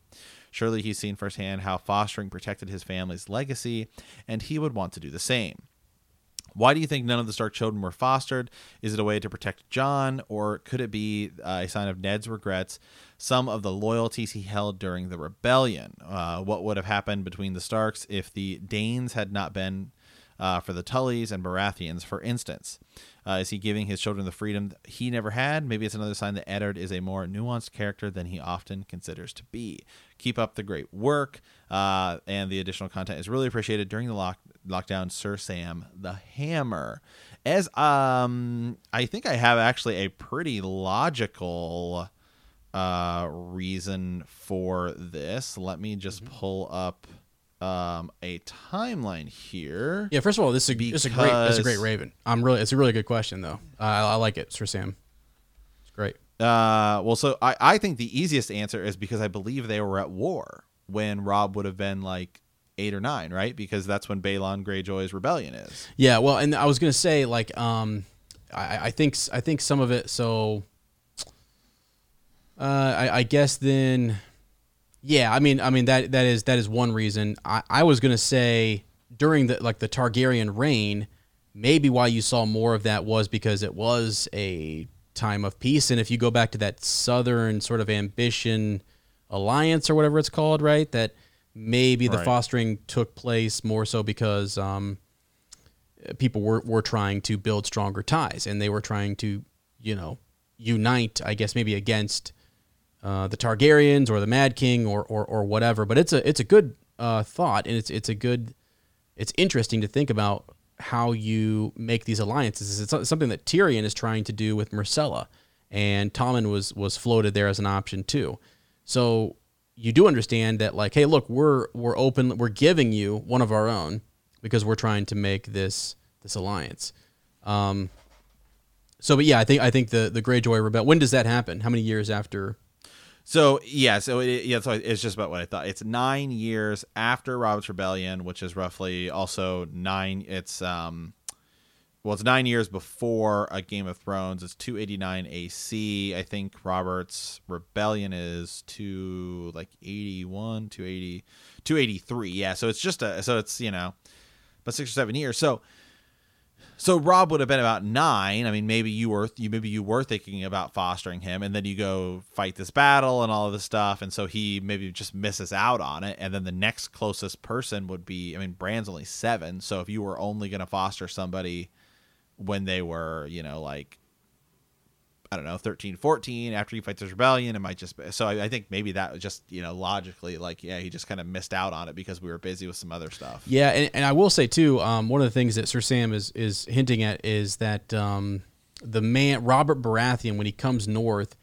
Surely he's seen firsthand how fostering protected his family's legacy, and he would want to do the same. Why do you think none of the Stark children were fostered? Is it a way to protect Jon, or could it be uh, a sign of Ned's regrets, some of the loyalties he held during the rebellion? Uh, what would have happened between the Starks if the Danes had not been uh, for the Tullys and Baratheons, for instance? Uh, is he giving his children the freedom he never had? Maybe it's another sign that Eddard is a more nuanced character than he often considers to be. Keep up the great work, uh, and the additional content is really appreciated during the lock- lockdown. Sir Sam the Hammer, as um, I think I have actually a pretty logical uh, reason for this. Let me just Mm-hmm. pull up um, a timeline here. Yeah, first of all, this is a, this is a great this is a great Raven. I'm really it's a really good question though. Uh, I, I like it, Sir Sam. It's great. Uh, well, so I, I think the easiest answer is because I believe they were at war when Robb would have been like eight or nine, right? Because that's when Balon Greyjoy's rebellion is. Yeah, well, and I was gonna say like um, I, I think s- I think some of it. So, uh, I, I guess then, yeah, I mean, I mean that that is that is one reason. I, I was gonna say during the like the Targaryen reign, maybe why you saw more of that was because it was a time of peace, and if you go back to that southern sort of ambition alliance or whatever it's called, right? That maybe the Right. fostering took place more so because um, people were, were trying to build stronger ties and they were trying to, you know, unite, I guess maybe against uh, the Targaryens or the Mad King or, or, or whatever. But it's a it's a good uh, thought and it's it's a good it's interesting to think about how you make these alliances. It's something that Tyrion is trying to do with Myrcella, and Tommen was was floated there as an option too. So you do understand that, like, hey, look, we're we're open, we're giving you one of our own because we're trying to make this this alliance. Um, so, but yeah, I think I think the the Greyjoy rebel. When does that happen? How many years after? So yeah, so it, yeah, so it's just about what I thought. It's nine years after Robert's Rebellion, which is roughly also nine. It's um, well, it's nine years before a Game of Thrones. It's two eighty nine AC. I think Robert's Rebellion is two like 81, 280, 283. Yeah, so it's just a so it's you know, about six or seven years. So so Robb would have been about nine. I mean, maybe you were you maybe you were thinking about fostering him, and then you go fight this battle and all of this stuff, and so he maybe just misses out on it. And then the next closest person would be, I mean, Bran's only seven, so if you were only going to foster somebody when they were, you know, like I don't know, 13, 14, after he fights his rebellion, it might just be. So I, I think maybe that was just, you know, logically, like, yeah, he just kind of missed out on it because we were busy with some other stuff. Yeah, and, and I will say too, um, one of the things that Sir Sam is is hinting at is that um, the man Robert Baratheon, when he comes north,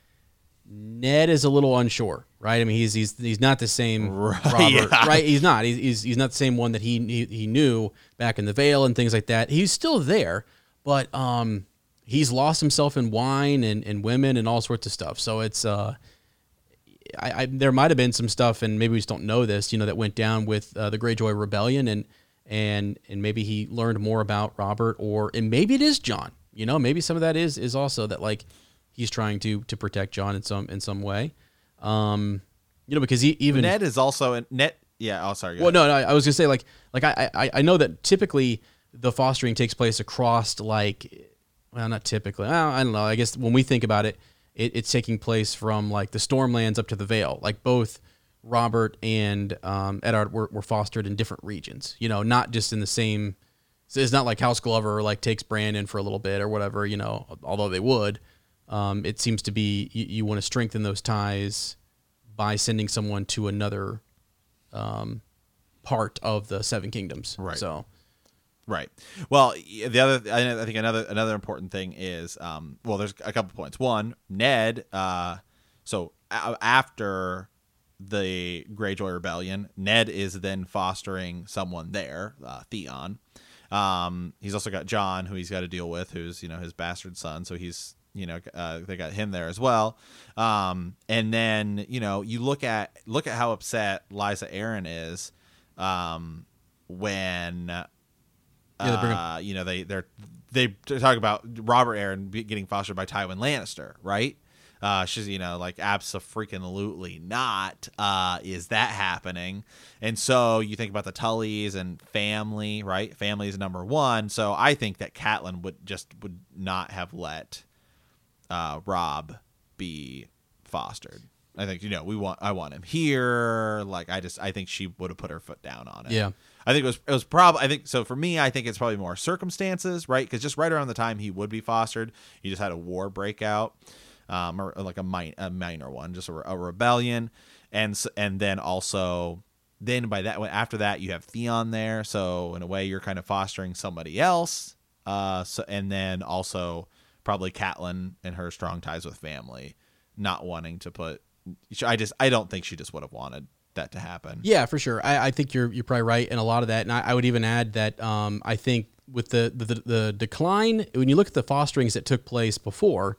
Ned is a little unsure, right? I mean, he's he's he's not the same Right, Robert, yeah. right? He's not. He's, he's he's not the same one that he, he he knew back in the Vale and things like that. He's still there, but um, he's lost himself in wine and, and women and all sorts of stuff. So it's uh, I, I there might have been some stuff, and maybe we just don't know this, you know, that went down with uh, the Greyjoy rebellion, and and and maybe he learned more about Robert, or and maybe it is Jon. You know, maybe some of that is is also that like he's trying to to protect Jon in some in some way. Um, you know, because he even Ned is also in Ned. Yeah. Oh, sorry. well, no, no, I was gonna say like like I, I I know that typically the fostering takes place across like well not typically well, I don't know I guess when we think about it, it it's taking place from like the Stormlands up to the Vale like both Robert and um, Eddard were, were fostered in different regions you know not just in the same so it's not like House Glover like takes Brandon for a little bit or whatever you know although they would um, it seems to be you, you want to strengthen those ties by sending someone to another um, part of the Seven Kingdoms. Right. So, Right. Well, the other, I think another another important thing is, um, well, there's a couple points. One, Ned. Uh, so a- after the Greyjoy rebellion, Ned is then fostering someone there, uh, Theon. Um, he's also got Jon, who he's got to deal with, who's you know his bastard son. So he's you know uh, they got him there as well. Um, and then you know you look at look at how upset Lysa Arryn is um, when Yeah, bring uh, you know they they're they talk about Robert Arryn getting fostered by Tywin Lannister, right? Uh, she's you know like absolutely not uh, is that happening, and so you think about the Tullys and family, right? Family is number one. So I think that Catelyn would just would not have let uh, Robb be fostered. I think you know we want I want him here. Like I just I think she would have put her foot down on it. Yeah. I think it was it was probably I think so for me I think it's probably more circumstances right? Because just right around the time he would be fostered he just had a war breakout um or, like a, a minor one just a, re- a rebellion. And and then also then by that after that you have Theon there. So in a way you're kind of fostering somebody else uh so and then also probably Catelyn and her strong ties with family not wanting to put I just I don't think she just would have wanted that to happen Yeah, for sure. I, I think you're you're probably right in a lot of that, and I, I would even add that um, I think with the, the the decline when you look at the fosterings that took place before,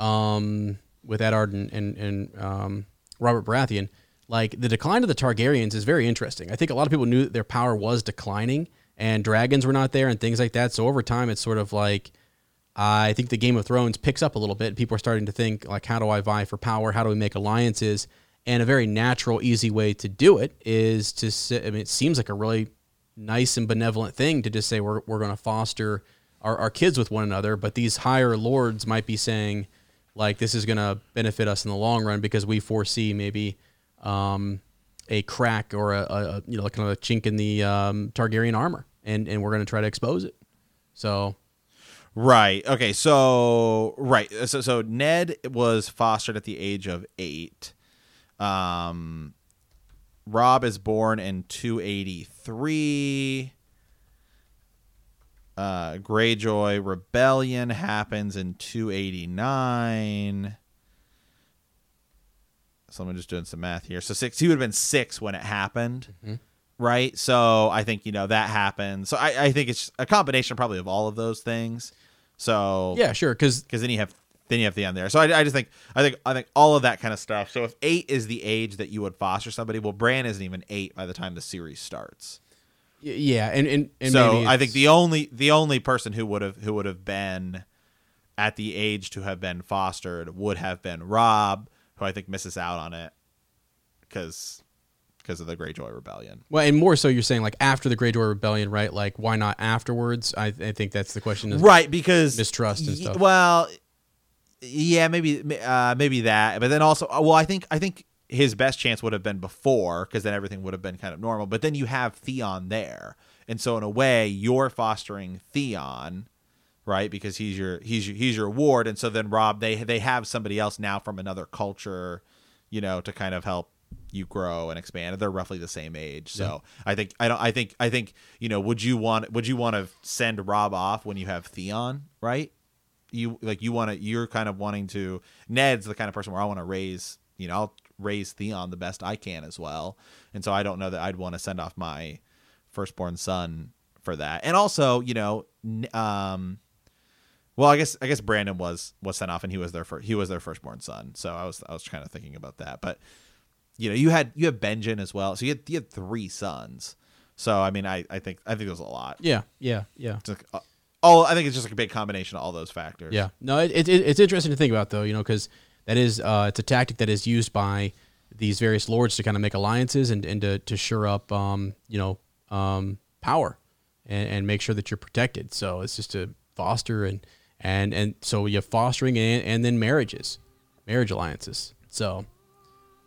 um, with Eddard and and, and um, Robert Baratheon, like the decline of the Targaryens is very interesting. I think a lot of people knew that their power was declining, and dragons were not there and things like that. So over time, it's sort of like I think the Game of Thrones picks up a little bit. People are starting to think like, how do I vie for power? How do we make alliances? And a very natural, easy way to do it is to. Say, I mean, it seems like a really nice and benevolent thing to just say we're we're going to foster our, our kids with one another. But these higher lords might be saying like this is going to benefit us in the long run because we foresee maybe um, a crack or a, a, you know kind of a chink in the um, Targaryen armor, and and we're going to try to expose it. So Right. Okay. So right. So so Ned was fostered at the age of eight. Um, Robb is born in two eighty three. Uh, Greyjoy rebellion happens in two eighty nine. So I'm just doing some math here. So six. He would have been six when it happened right? So I think you know that happened. So I, I think it's a combination probably of all of those things. So yeah, sure, because because then you have then you have the end there. So I, I just think I think I think all of that kind of stuff. So if eight is the age that you would foster somebody, well, Bran isn't even eight by the time the series starts. yeah, and and, and so I think the only the only person who would have who would have been at the age to have been fostered would have been Robb, who I think misses out on it because because of the Greyjoy rebellion. well, and more so, you're saying like after the Greyjoy rebellion, right? Like why not afterwards? I, I think that's the question. Is, right because mistrust and y- stuff. well yeah maybe uh, maybe that. But then also uh, well i think i think his best chance would have been before because then everything would have been kind of normal. But then you have theon there. And so in a way you're fostering theon right? Because he's your he's your, he's your ward. And so then robb they they have somebody else now from another culture you know to kind of help you grow and expand. They're roughly the same age. So i think i don't i think i think you know would you want would you want to send robb off when you have theon right you like you want to you're kind of wanting to ned's the kind of person where i want to raise you know i'll raise theon the best i can as well. And so i don't know that i'd want to send off my firstborn son for that. And also you know um well i guess i guess brandon was was sent off and he was their first he was their firstborn son. So i was i was kind of thinking about that. But you know you had you have benjen as well. So you had you had three sons. So i mean i i think i think there's a lot. Yeah, yeah, yeah. It's like, uh, all i think it's just like a big combination of all those factors Yeah, no, it, it, it's interesting to think about though, you know, because that is uh, it's a tactic that is used by these various lords to kind of make alliances and, and to, to shore up, um, you know, um, power and, and make sure that you're protected. So it's just to foster and and and so you have fostering and, and then marriages, marriage alliances. So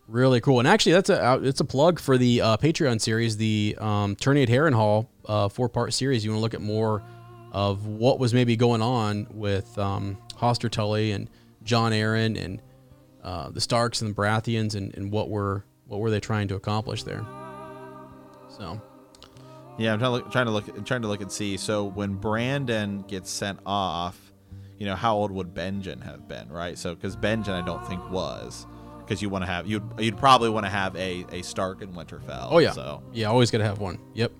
really cool. And actually, that's a uh, it's a plug for the uh, Patreon series, the um, Tourney at Harrenhal uh, four part series. You want to look at more of what was maybe going on with um, Hoster Tully and Jon Arryn and uh, the Starks and the Baratheons and, and what were what were they trying to accomplish there. So Yeah, I'm trying to look, trying to look, trying to look and see. So when Brandon gets sent off, you know, how old would Benjen have been, right? So because Benjen, I don't think was, because you want to have you'd you'd probably want to have a a Stark and Winterfell. Oh yeah. So yeah, always got to have one. Yep.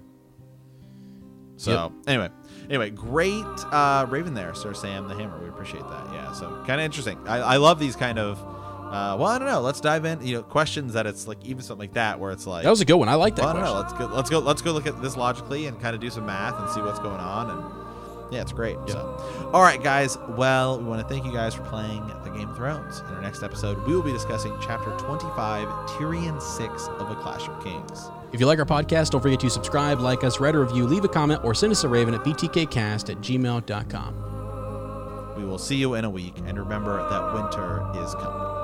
so anyway, anyway, great uh, Raven there, Sir Sam the Hammer. We appreciate that. Yeah. So kind of interesting. I, I love these kind of. Uh, well, I don't know. Let's dive in. You know, questions that it's like even something like that where it's like That was a good one. I like that Well, I don't question. know. Let's go. Let's go. Let's go look at this logically and kind of do some math and see what's going on. And yeah, it's great. So, all right, guys. Well, we want to thank you guys for playing the Game of Thrones. In our next episode, we will be discussing Chapter 25, Tyrion 6 of A Clash of Kings. If you like our podcast, don't forget to subscribe, like us, write a review, leave a comment, or send us a raven at btkcast at gmail.com. We will see you in a week, and remember that winter is coming.